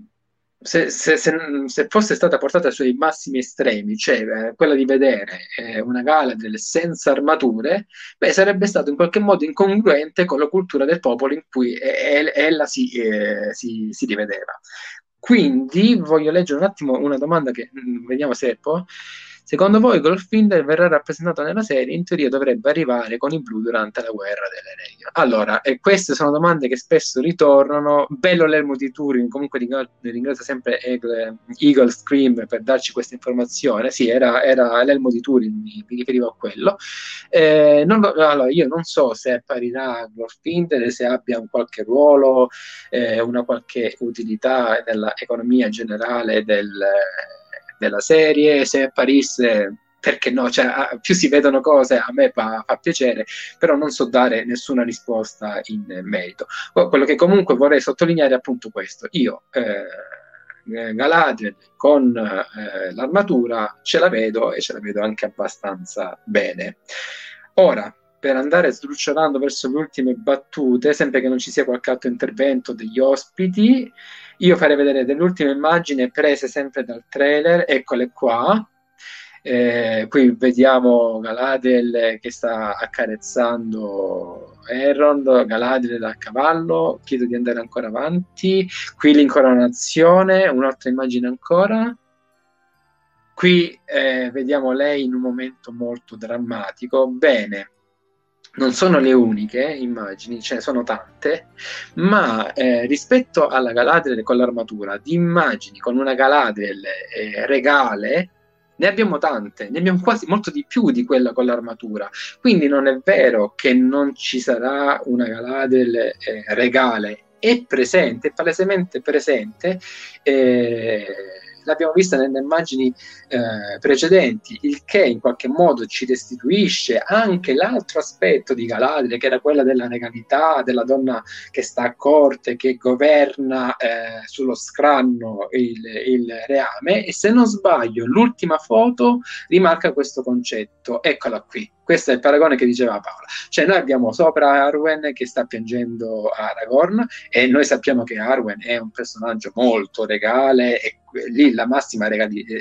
se, se, se, se, fosse stata portata ai suoi massimi estremi, cioè eh, quella di vedere eh, una Galadriel senza armature, beh, sarebbe stato in qualche modo incongruente con la cultura del popolo in cui ella si, eh, si, si rivedeva. Quindi voglio leggere un attimo una domanda che mm, vediamo se può. Secondo voi Goldfinger verrà rappresentato nella serie? In teoria dovrebbe arrivare con i blu durante la guerra delle regole. Allora, e queste sono domande che spesso ritornano. Bello l'elmo di Turing, comunque ringrazio sempre Eagle, Eagle Scream per darci questa informazione. Sì, era, era l'elmo di Turing, mi, mi riferivo a quello. Eh, non, allora, io non so se apparirà Goldfinger, se abbia un qualche ruolo, eh, una qualche utilità nell'economia generale del della serie, se apparisse perché no, cioè, più si vedono cose a me fa, fa, piacere, però non so dare nessuna risposta in merito. Quello che comunque vorrei sottolineare è appunto questo. Io eh, Galadriel con eh, l'armatura ce la vedo e ce la vedo anche abbastanza bene. Ora, per andare sdrucciolando verso le ultime battute, sempre che non ci sia qualche altro intervento degli ospiti, io farei vedere delle ultime immagini prese sempre dal trailer, eccole qua. Eh, qui vediamo Galadriel che sta accarezzando Elrond, Galadriel a cavallo, chiedo di andare ancora avanti, qui l'incoronazione, un'altra immagine ancora. qui eh, vediamo lei in un momento molto drammatico. Bene, non sono le uniche immagini, ce ne sono tante, ma eh, rispetto alla Galadriel con l'armatura, di immagini con una Galadriel eh, regale, ne abbiamo tante, ne abbiamo quasi molto di più di quella con l'armatura. Quindi non è vero che non ci sarà una Galadriel eh, regale, è presente, è palesemente presente. Eh, l'abbiamo vista nelle immagini eh, precedenti, il che in qualche modo ci restituisce anche l'altro aspetto di Galadriel, che era quella della regalità, della donna che sta a corte, che governa eh, sullo scranno il, il reame, e se non sbaglio l'ultima foto rimarca questo concetto, eccola qui, questo è il paragone che diceva Paola. Cioè, noi abbiamo sopra Arwen che sta piangendo Aragorn, e noi sappiamo che Arwen è un personaggio molto regale, e lì la massima regalità,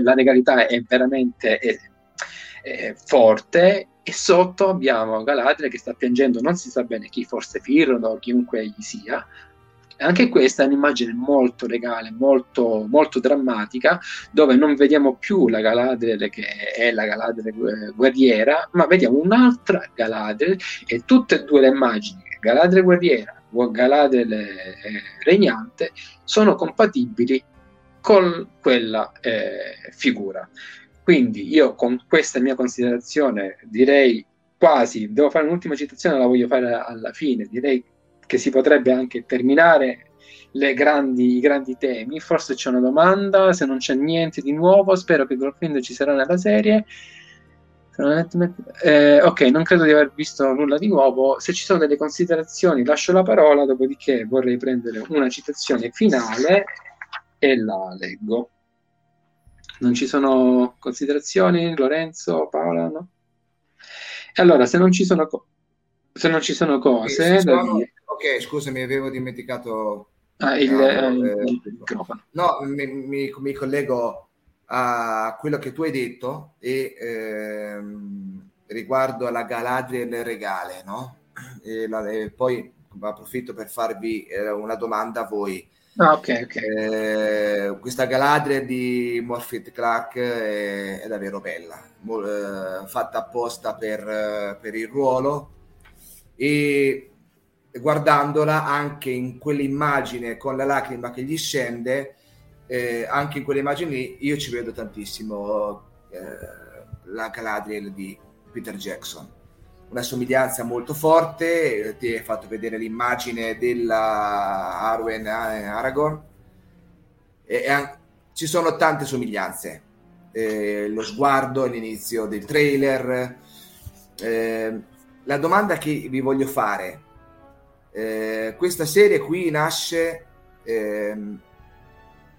la regalità è veramente è, è forte. E sotto abbiamo Galadriel che sta piangendo, non si sa bene chi, forse Firron o chiunque gli sia, anche questa è un'immagine molto regale, molto, molto drammatica, dove non vediamo più la Galadriel che è la Galadriel guerriera, ma vediamo un'altra Galadriel e tutte e due le immagini, Galadriel guerriera o Galadriel eh, regnante, sono compatibili con quella eh, figura. Quindi io con questa mia considerazione direi quasi, devo fare un'ultima citazione, la voglio fare alla fine, direi che si potrebbe anche terminare grandi, i grandi temi. Forse c'è una domanda, se non c'è niente di nuovo, spero che Goldfind ci sarà nella serie. Eh, ok, non credo di aver visto nulla di nuovo. Se ci sono delle considerazioni, lascio la parola, dopodiché vorrei prendere una citazione finale e la leggo. Non ci sono considerazioni, Lorenzo, Paola? No? E allora, se non ci sono, co- se non ci sono cose,
sono, Ok, scusami, avevo dimenticato
ah, il,
eh, il microfono. No, mi, mi, mi, collego a quello che tu hai detto e ehm, riguardo alla Galadriel regale, no? E, la, e poi approfitto per farvi eh, una domanda a voi.
Ah, ok, ok.
Eh, questa Galadriel di Morphet Clark è, è davvero bella, mo, eh, fatta apposta per, per il ruolo e guardandola anche in quell'immagine con la lacrima che gli scende, eh, anche in quell'immagine lì io ci vedo tantissimo eh, la Galadriel di Peter Jackson. Una somiglianza molto forte, ti hai fatto vedere l'immagine della Arwen eh, Aragorn, e, e, ci sono tante somiglianze. Eh, lo sguardo all'inizio del trailer. Eh, la domanda che vi voglio fare eh, questa serie qui nasce eh,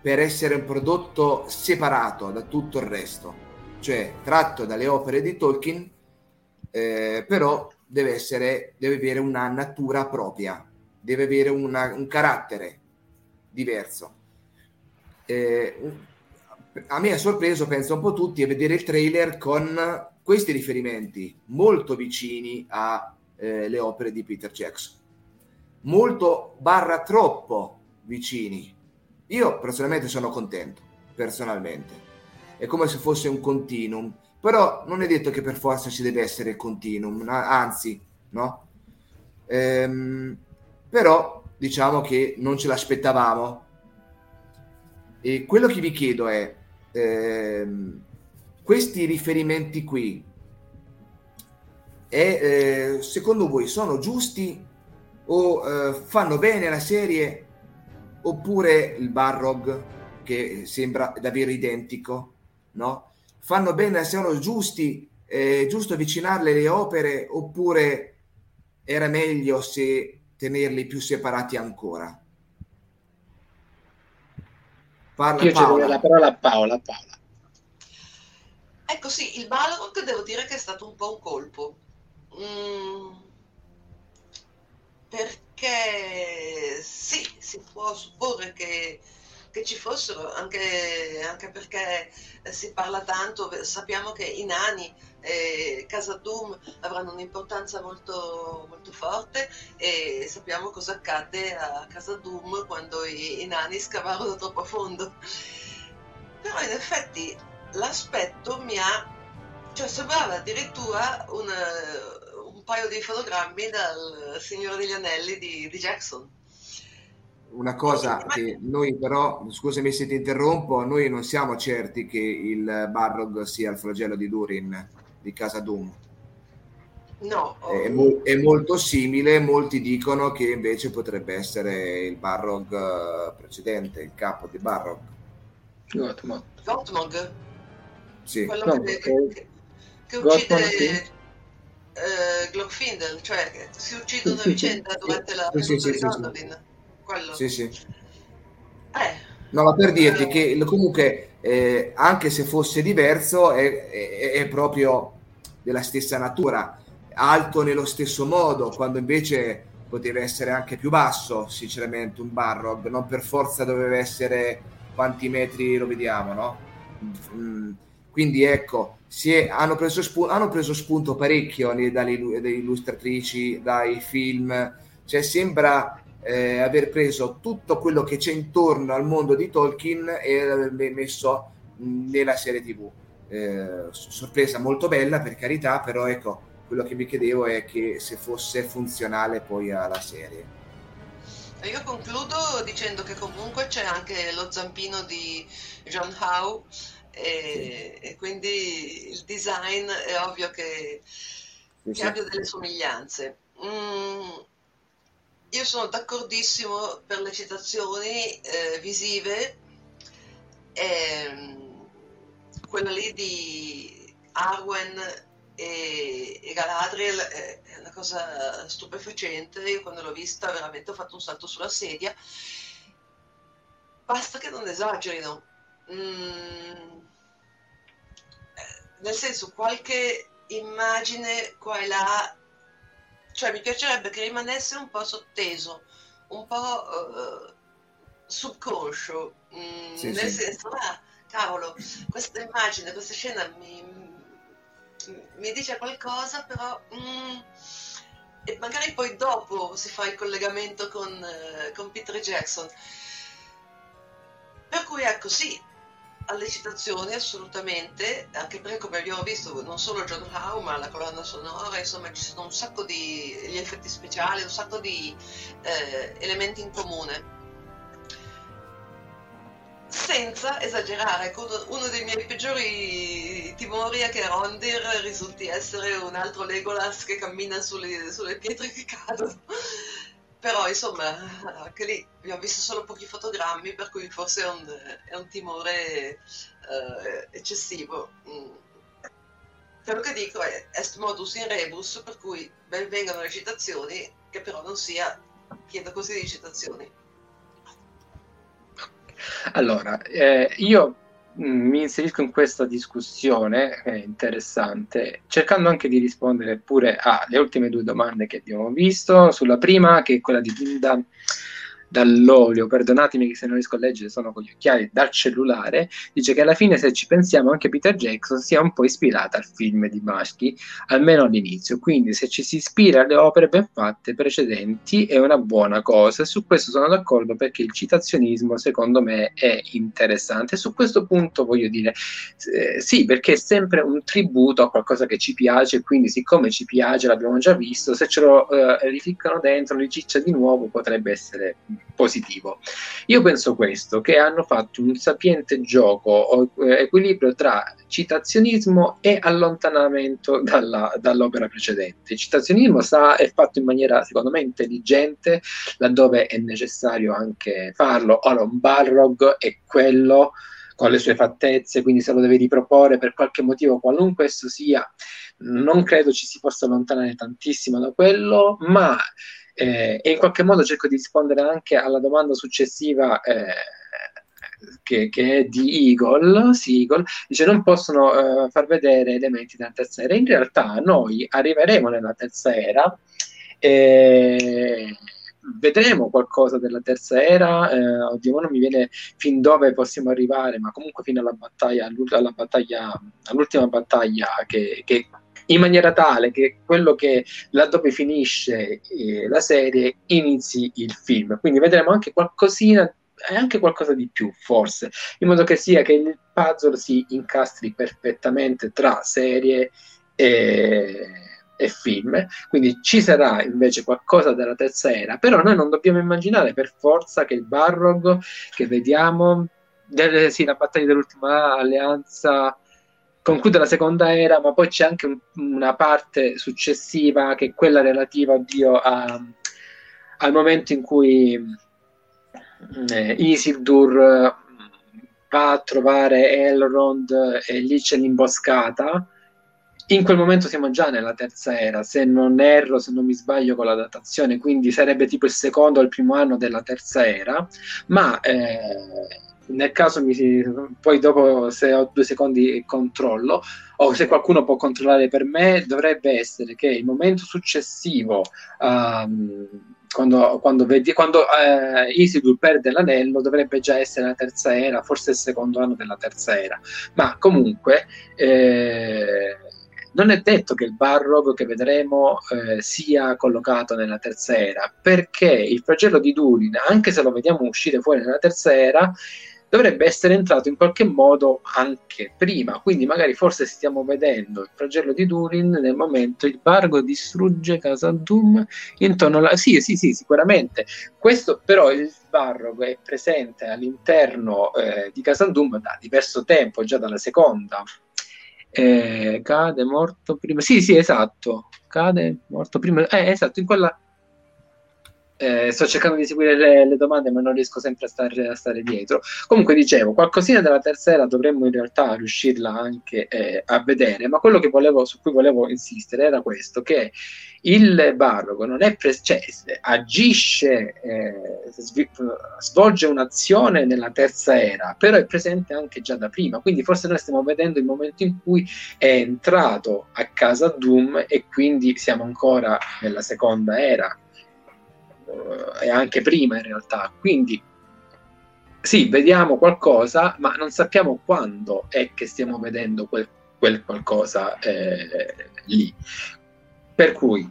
per essere un prodotto separato da tutto il resto, cioè tratto dalle opere di Tolkien, eh, però deve, essere, deve avere una natura propria, deve avere una, un carattere diverso. Eh, a me ha sorpreso, penso un po' tutti, a vedere il trailer con questi riferimenti molto vicini alle eh, opere di Peter Jackson molto barra troppo vicini. Io personalmente sono contento, personalmente. È come se fosse un continuum, però non è detto che per forza ci deve essere il continuum, anzi, no? Ehm, però diciamo che non ce l'aspettavamo. E quello che vi chiedo è, ehm, questi riferimenti qui, è, eh, secondo voi sono giusti o eh, fanno bene la serie oppure il Barrog che sembra davvero identico, no? Fanno bene, sono giusti, eh, giusto avvicinarle le opere oppure era meglio se tenerli più separati ancora?
Parla Io Paola. la parola a Paola, Paola.
Ecco sì, il Balrog devo dire che è stato un po' un colpo. Mm perché sì, si può supporre che, che ci fossero, anche, anche, perché si parla tanto, sappiamo che i nani e Casa Doom avranno un'importanza molto, molto forte e sappiamo cosa accadde a Casa Doom quando i, i nani scavarono troppo a fondo. Però in effetti l'aspetto mi ha... cioè sembrava addirittura un, un paio di fotogrammi dal Signore degli Anelli di, di Jackson.
Una cosa che noi però, scusami se ti interrompo, noi non siamo certi che il Barrog sia il flagello di Durin di Casa Doom.
No.
È, mo- è, molto simile, molti dicono che invece potrebbe essere il Barrog eh, precedente, il capo di Barrog.
Gottmog.
Gottmog?
Sì.
Quello no, che, che, che uccide uh, Glorfindel, cioè che si uccidono a vicenda durante la
sì, sì, sì,
di Gondolin.
Quello. Sì, sì.
Eh.
No, ma per dirti che comunque, eh, anche se fosse diverso, è, è, è proprio della stessa natura alto nello stesso modo, quando invece poteva essere anche più basso, sinceramente, un Barrog, non per forza doveva essere quanti metri lo vediamo, no? Mm, quindi ecco, è, hanno, preso spunto, hanno, preso spunto parecchio dalle, dalle, illustratrici, dai film, cioè sembra eh, aver preso tutto quello che c'è intorno al mondo di Tolkien e l'aver messo nella serie tv. Eh, sorpresa molto bella per carità, però ecco, quello che mi chiedevo è che se fosse funzionale poi alla serie.
Io concludo dicendo che comunque c'è anche lo zampino di John Howe e, sì. e quindi il design è ovvio che, sì, che abbia delle somiglianze. Mm, io sono d'accordissimo per le citazioni eh, visive, eh, quella lì di Arwen e, e Galadriel è, è, una cosa stupefacente, io quando l'ho vista veramente ho fatto un salto sulla sedia, basta che non esagerino, mm, nel senso qualche immagine qua e là, cioè mi piacerebbe che rimanesse un po' sotteso, un po' uh, subconscio, mm, sì, nel sì. senso, ah, cavolo, questa immagine, questa scena mi, mi dice qualcosa, però... Mm, e magari poi dopo si fa il collegamento con, uh, con Peter Jackson. Per cui ecco sì, alle citazioni assolutamente, anche perché come abbiamo visto non solo John Howe ma la colonna sonora, insomma ci sono un sacco di effetti speciali, un sacco di eh, elementi in comune senza esagerare, uno dei miei peggiori timori è che Rondir risulti essere un altro Legolas che cammina sulle, sulle pietre che cadono. Però insomma, anche lì abbiamo visto solo pochi fotogrammi, per cui forse è un, è un timore uh, eccessivo. Mm. Quello che dico è est modus in rebus, per cui ben vengano le citazioni, che però non sia, chiedo così di citazioni.
Allora, eh, io mi inserisco in questa discussione eh, interessante, cercando anche di rispondere pure alle ultime due domande che abbiamo visto. Sulla prima, che è quella di Linda dall'olio, perdonatemi se non riesco a leggere, sono con gli occhiali, dal cellulare, dice che alla fine se ci pensiamo anche Peter Jackson sia un po' ispirata al film di Maschi, almeno all'inizio, quindi se ci si ispira alle opere ben fatte precedenti è una buona cosa, su questo sono d'accordo perché il citazionismo secondo me è interessante, su questo punto voglio dire eh, sì, perché è sempre un tributo a qualcosa che ci piace, quindi siccome ci piace, l'abbiamo già visto, se ce lo eh, rificcano dentro, li ciccia di nuovo, potrebbe essere positivo. Io penso questo, che hanno fatto un sapiente gioco, eh, equilibrio tra citazionismo e allontanamento dalla, dall'opera precedente. Il citazionismo sta, è fatto in maniera, secondo me, intelligente, laddove è necessario anche farlo. Ora, un Barrog è quello con le sue fattezze, quindi se lo deve riproporre per qualche motivo, qualunque esso sia, non credo ci si possa allontanare tantissimo da quello, ma e in qualche modo cerco di rispondere anche alla domanda successiva eh, che, che, è di Eagle, sì, Eagle, dice non possono eh, far vedere elementi della terza era. In realtà noi arriveremo nella terza era e vedremo qualcosa della terza era, eh, oddio, non mi viene fin dove possiamo arrivare, ma comunque fino alla battaglia all'ultima battaglia che, che in maniera tale che quello che laddove finisce eh, la serie inizi il film. Quindi vedremo anche qualcosina è anche qualcosa di più, forse, in modo che sia che il puzzle si incastri perfettamente tra serie e, e film. Quindi ci sarà invece qualcosa della terza era, però noi non dobbiamo immaginare per forza che il Barrog che vediamo, delle, sì, la battaglia dell'ultima alleanza conclude la seconda era, ma poi c'è anche un, una parte successiva che è quella relativa oddio, a, al momento in cui eh, Isildur eh, va a trovare Elrond e lì c'è l'imboscata. In quel momento siamo già nella terza era, se non erro, se non mi sbaglio con la datazione, quindi sarebbe tipo il secondo o il primo anno della terza era, ma eh, nel caso mi si, poi dopo se ho due secondi controllo o se qualcuno può controllare per me dovrebbe essere che il momento successivo um, quando, quando, vedi, quando eh, Isildur perde l'anello dovrebbe già essere la terza era, forse il secondo anno della terza era, ma comunque eh, non è detto che il Barrog che vedremo eh, sia collocato nella terza era, perché il flagello di Durin, anche se lo vediamo uscire fuori nella terza era, dovrebbe essere entrato in qualche modo anche prima, quindi magari forse stiamo vedendo il flagello di Durin nel momento il Bargo distrugge Casa Doom intorno alla... Sì, sì, sì, sicuramente. Questo però il Barrogo è presente all'interno eh, di Casa Doom da diverso tempo, già dalla seconda. Eh, cade morto prima. Sì, sì, esatto. Cade morto prima. Eh, esatto, in quella eh, sto cercando di seguire le, le, domande, ma non riesco sempre a stare, a stare, dietro. Comunque, dicevo, qualcosina della terza era dovremmo in realtà riuscirla anche eh, a vedere, ma quello volevo, su cui volevo insistere era questo: che il barroco non è pres- cioè, agisce, eh, svolge un'azione nella terza era, però è presente anche già da prima. Quindi, forse noi stiamo vedendo il momento in cui è entrato a casa Doom e quindi siamo ancora nella seconda era e anche prima in realtà. Quindi sì, vediamo qualcosa, ma non sappiamo quando è che stiamo vedendo quel, quel qualcosa eh, lì. Per cui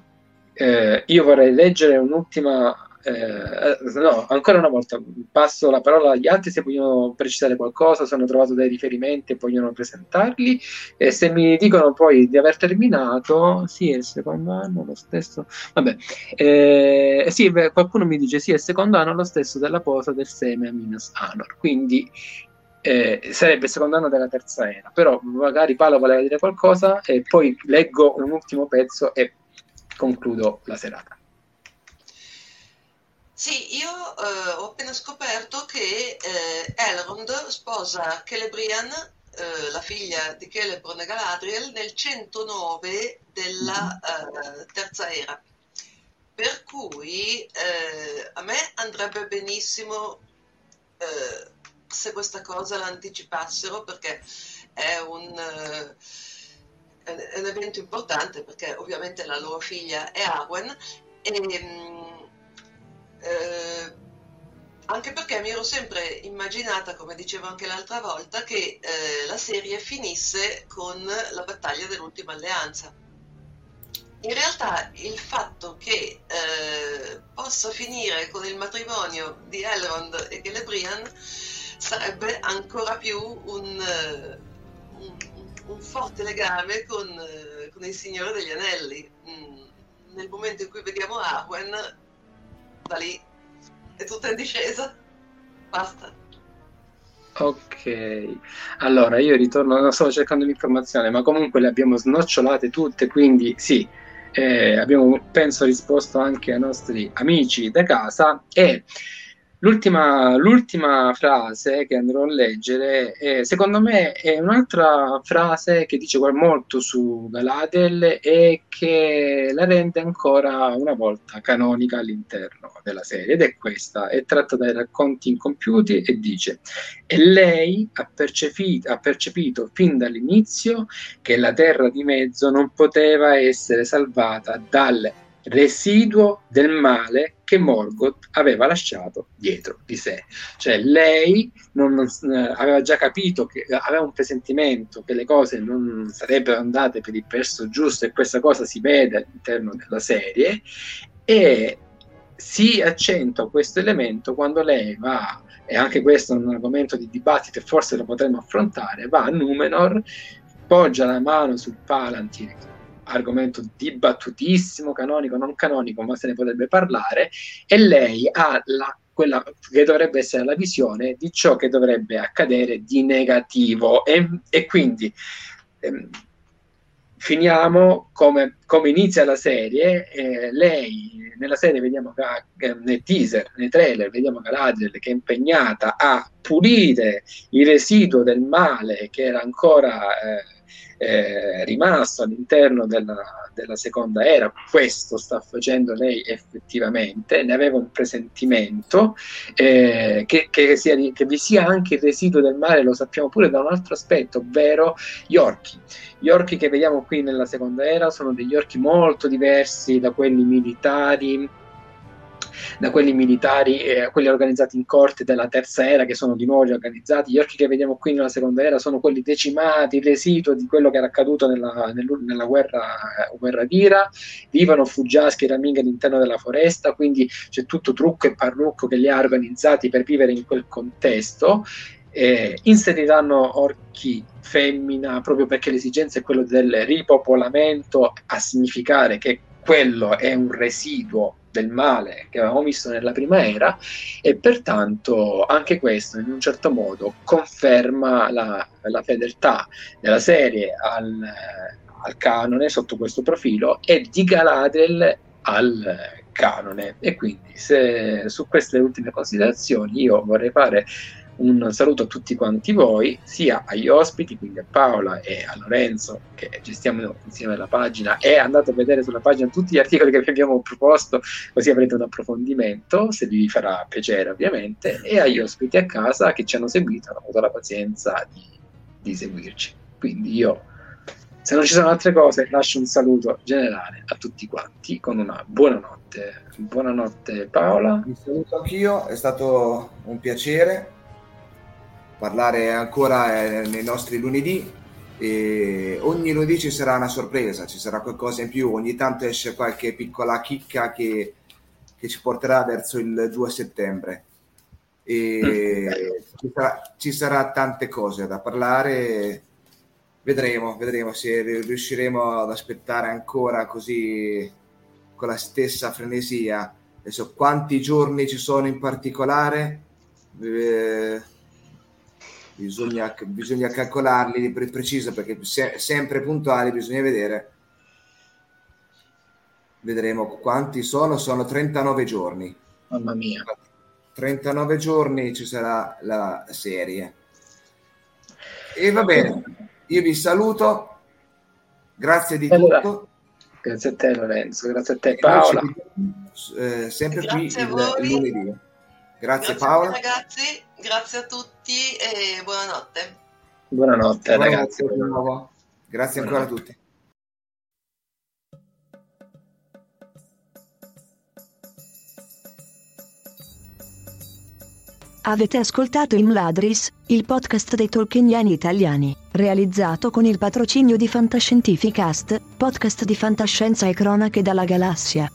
eh, io vorrei leggere un'ultima eh, no, ancora una volta passo la parola agli altri se vogliono precisare qualcosa, se hanno trovato dei riferimenti e vogliono presentarli. E se mi dicono poi di aver terminato, sì, è il secondo anno, lo stesso. Vabbè, eh, sì, qualcuno mi dice sì, è il secondo anno, lo stesso della posa del seme a Minas Anor. Quindi eh, sarebbe il secondo anno della terza era. Però magari Paolo voleva dire qualcosa e poi leggo un ultimo pezzo e concludo la serata.
Sì, io eh, ho appena scoperto che eh, Elrond sposa Celebrian, eh, la figlia di Celeborn e Galadriel, nel 109 della eh, Terza Era. Per cui eh, a me andrebbe benissimo eh, se questa cosa l'anticipassero perché è un, è un evento importante perché ovviamente la loro figlia è Arwen e mm, eh, anche perché mi ero sempre immaginata, come dicevo anche l'altra volta, che eh, la serie finisse con la battaglia dell'ultima alleanza. In realtà il fatto che eh, possa finire con il matrimonio di Elrond e Celebrian sarebbe ancora più un, eh, un, un forte legame con, eh, con, il Signore degli Anelli. Mm, nel momento in cui vediamo Arwen, da lì è tutta in discesa. Basta.
Ok, allora io ritorno, non stavo cercando l'informazione, ma comunque le abbiamo snocciolate tutte, quindi sì, eh, abbiamo penso risposto anche ai nostri amici da casa e L'ultima, l'ultima, frase che andrò a leggere, è, secondo me, è un'altra frase che dice molto su Galadriel e che la rende ancora una volta canonica all'interno della serie. Ed è questa, è tratta dai racconti incompiuti e dice e lei ha percepito, ha percepito fin dall'inizio che la terra di mezzo non poteva essere salvata dal residuo del male che Morgoth aveva lasciato dietro di sé. Cioè lei non, non, eh, aveva già capito che aveva un presentimento che le cose non sarebbero andate per il verso giusto e questa cosa si vede all'interno della serie e si accentua questo elemento quando lei va e anche questo è un argomento di dibattito e forse lo potremmo affrontare, va a Numenor, poggia la mano sul Palantir, argomento dibattutissimo, canonico, non canonico, ma se ne potrebbe parlare, e lei ha la quella che dovrebbe essere la visione di ciò che dovrebbe accadere di negativo. E, e quindi ehm, finiamo come, come, inizia la serie eh, lei nella serie vediamo che eh, nei teaser nei trailer vediamo Galadriel che è impegnata a pulire il residuo del male che era ancora eh, eh, rimasto all'interno della, della, seconda era. Questo sta facendo lei effettivamente, ne aveva un presentimento eh, che, che, sia, che, vi sia anche il residuo del male, lo sappiamo pure da un altro aspetto, ovvero gli orchi. Gli orchi che vediamo qui nella seconda era sono degli orchi molto diversi da quelli militari da quelli militari eh, quelli organizzati in corte della terza era che sono di nuovo riorganizzati. Gli orchi che vediamo qui nella seconda era sono quelli decimati, residuo di quello che era accaduto nella, nella guerra, eh, guerra d'Ira, vivono fuggiaschi e raminghi all'interno della foresta, quindi c'è tutto trucco e parrucco che li ha organizzati per vivere in quel contesto. Eh, inseriranno orchi femmina proprio perché l'esigenza è quella del ripopolamento a significare che quello è un residuo del male che avevamo visto nella prima era e pertanto anche questo in un certo modo conferma la, la fedeltà della serie al, al, canone sotto questo profilo e di Galadriel al canone. E quindi se, su queste ultime considerazioni io vorrei fare un saluto a tutti quanti voi, sia agli ospiti, quindi a Paola e a Lorenzo che gestiamo insieme la pagina e andate a vedere sulla pagina tutti gli articoli che vi abbiamo proposto, così avrete un approfondimento, se vi farà piacere ovviamente, e agli ospiti a casa che ci hanno seguito, hanno avuto la pazienza di, di seguirci. Quindi io, se non ci sono altre cose, lascio un saluto generale a tutti quanti con una buonanotte. Buonanotte Paola.
Vi saluto anch'io, è stato un piacere parlare ancora eh, nei nostri lunedì. E ogni lunedì ci sarà una sorpresa, ci sarà qualcosa in più, ogni tanto esce qualche piccola chicca che, che ci porterà verso il 2 settembre. E ci sarà, ci sarà tante cose da parlare. Vedremo, vedremo se riusciremo ad aspettare ancora così con la stessa frenesia. Adesso quanti giorni ci sono in particolare? Eh, bisogna, bisogna calcolarli per preciso perché se, sempre puntuali bisogna vedere. Vedremo quanti sono sono 39 giorni.
Mamma mia.
39 giorni ci sarà la serie. E va bene io vi saluto. Grazie di allora, tutto.
grazie a te Lorenzo grazie a te Paola.
eh, sempre grazie qui il, il lunedì grazie, grazie Paola
ragazzi grazie a tutti e buonanotte.
Buonanotte, buonanotte ragazzi.
Grazie ancora a tutti.
Avete ascoltato Imladris, il podcast dei tolkieniani italiani, realizzato con il patrocinio di Fantascientificast, podcast di fantascienza e cronache dalla galassia.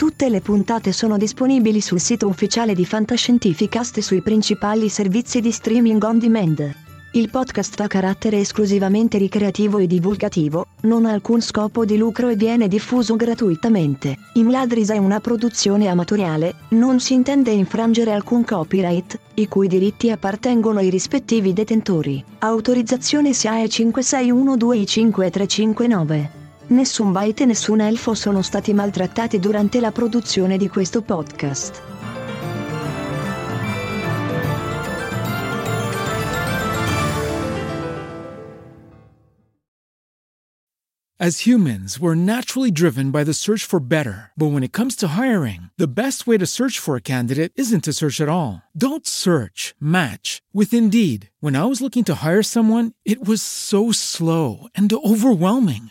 Tutte le puntate sono disponibili sul sito ufficiale di Fantascientificast e sui principali servizi di streaming on demand. Il podcast ha carattere esclusivamente ricreativo e divulgativo, non ha alcun scopo di lucro e viene diffuso gratuitamente. Imladris è una produzione amatoriale, non si intende infrangere alcun copyright, i cui diritti appartengono ai rispettivi detentori. Autorizzazione SIAE 56125359 Nessun Byte e nessun elfo sono stati maltrattati durante la produzione di questo podcast.
As humans, we're naturally driven by the search for better. But when it comes to hiring, the best way to search for a candidate isn't to search at all. Don't search, match with Indeed. When I was looking to hire someone, it was so slow and overwhelming.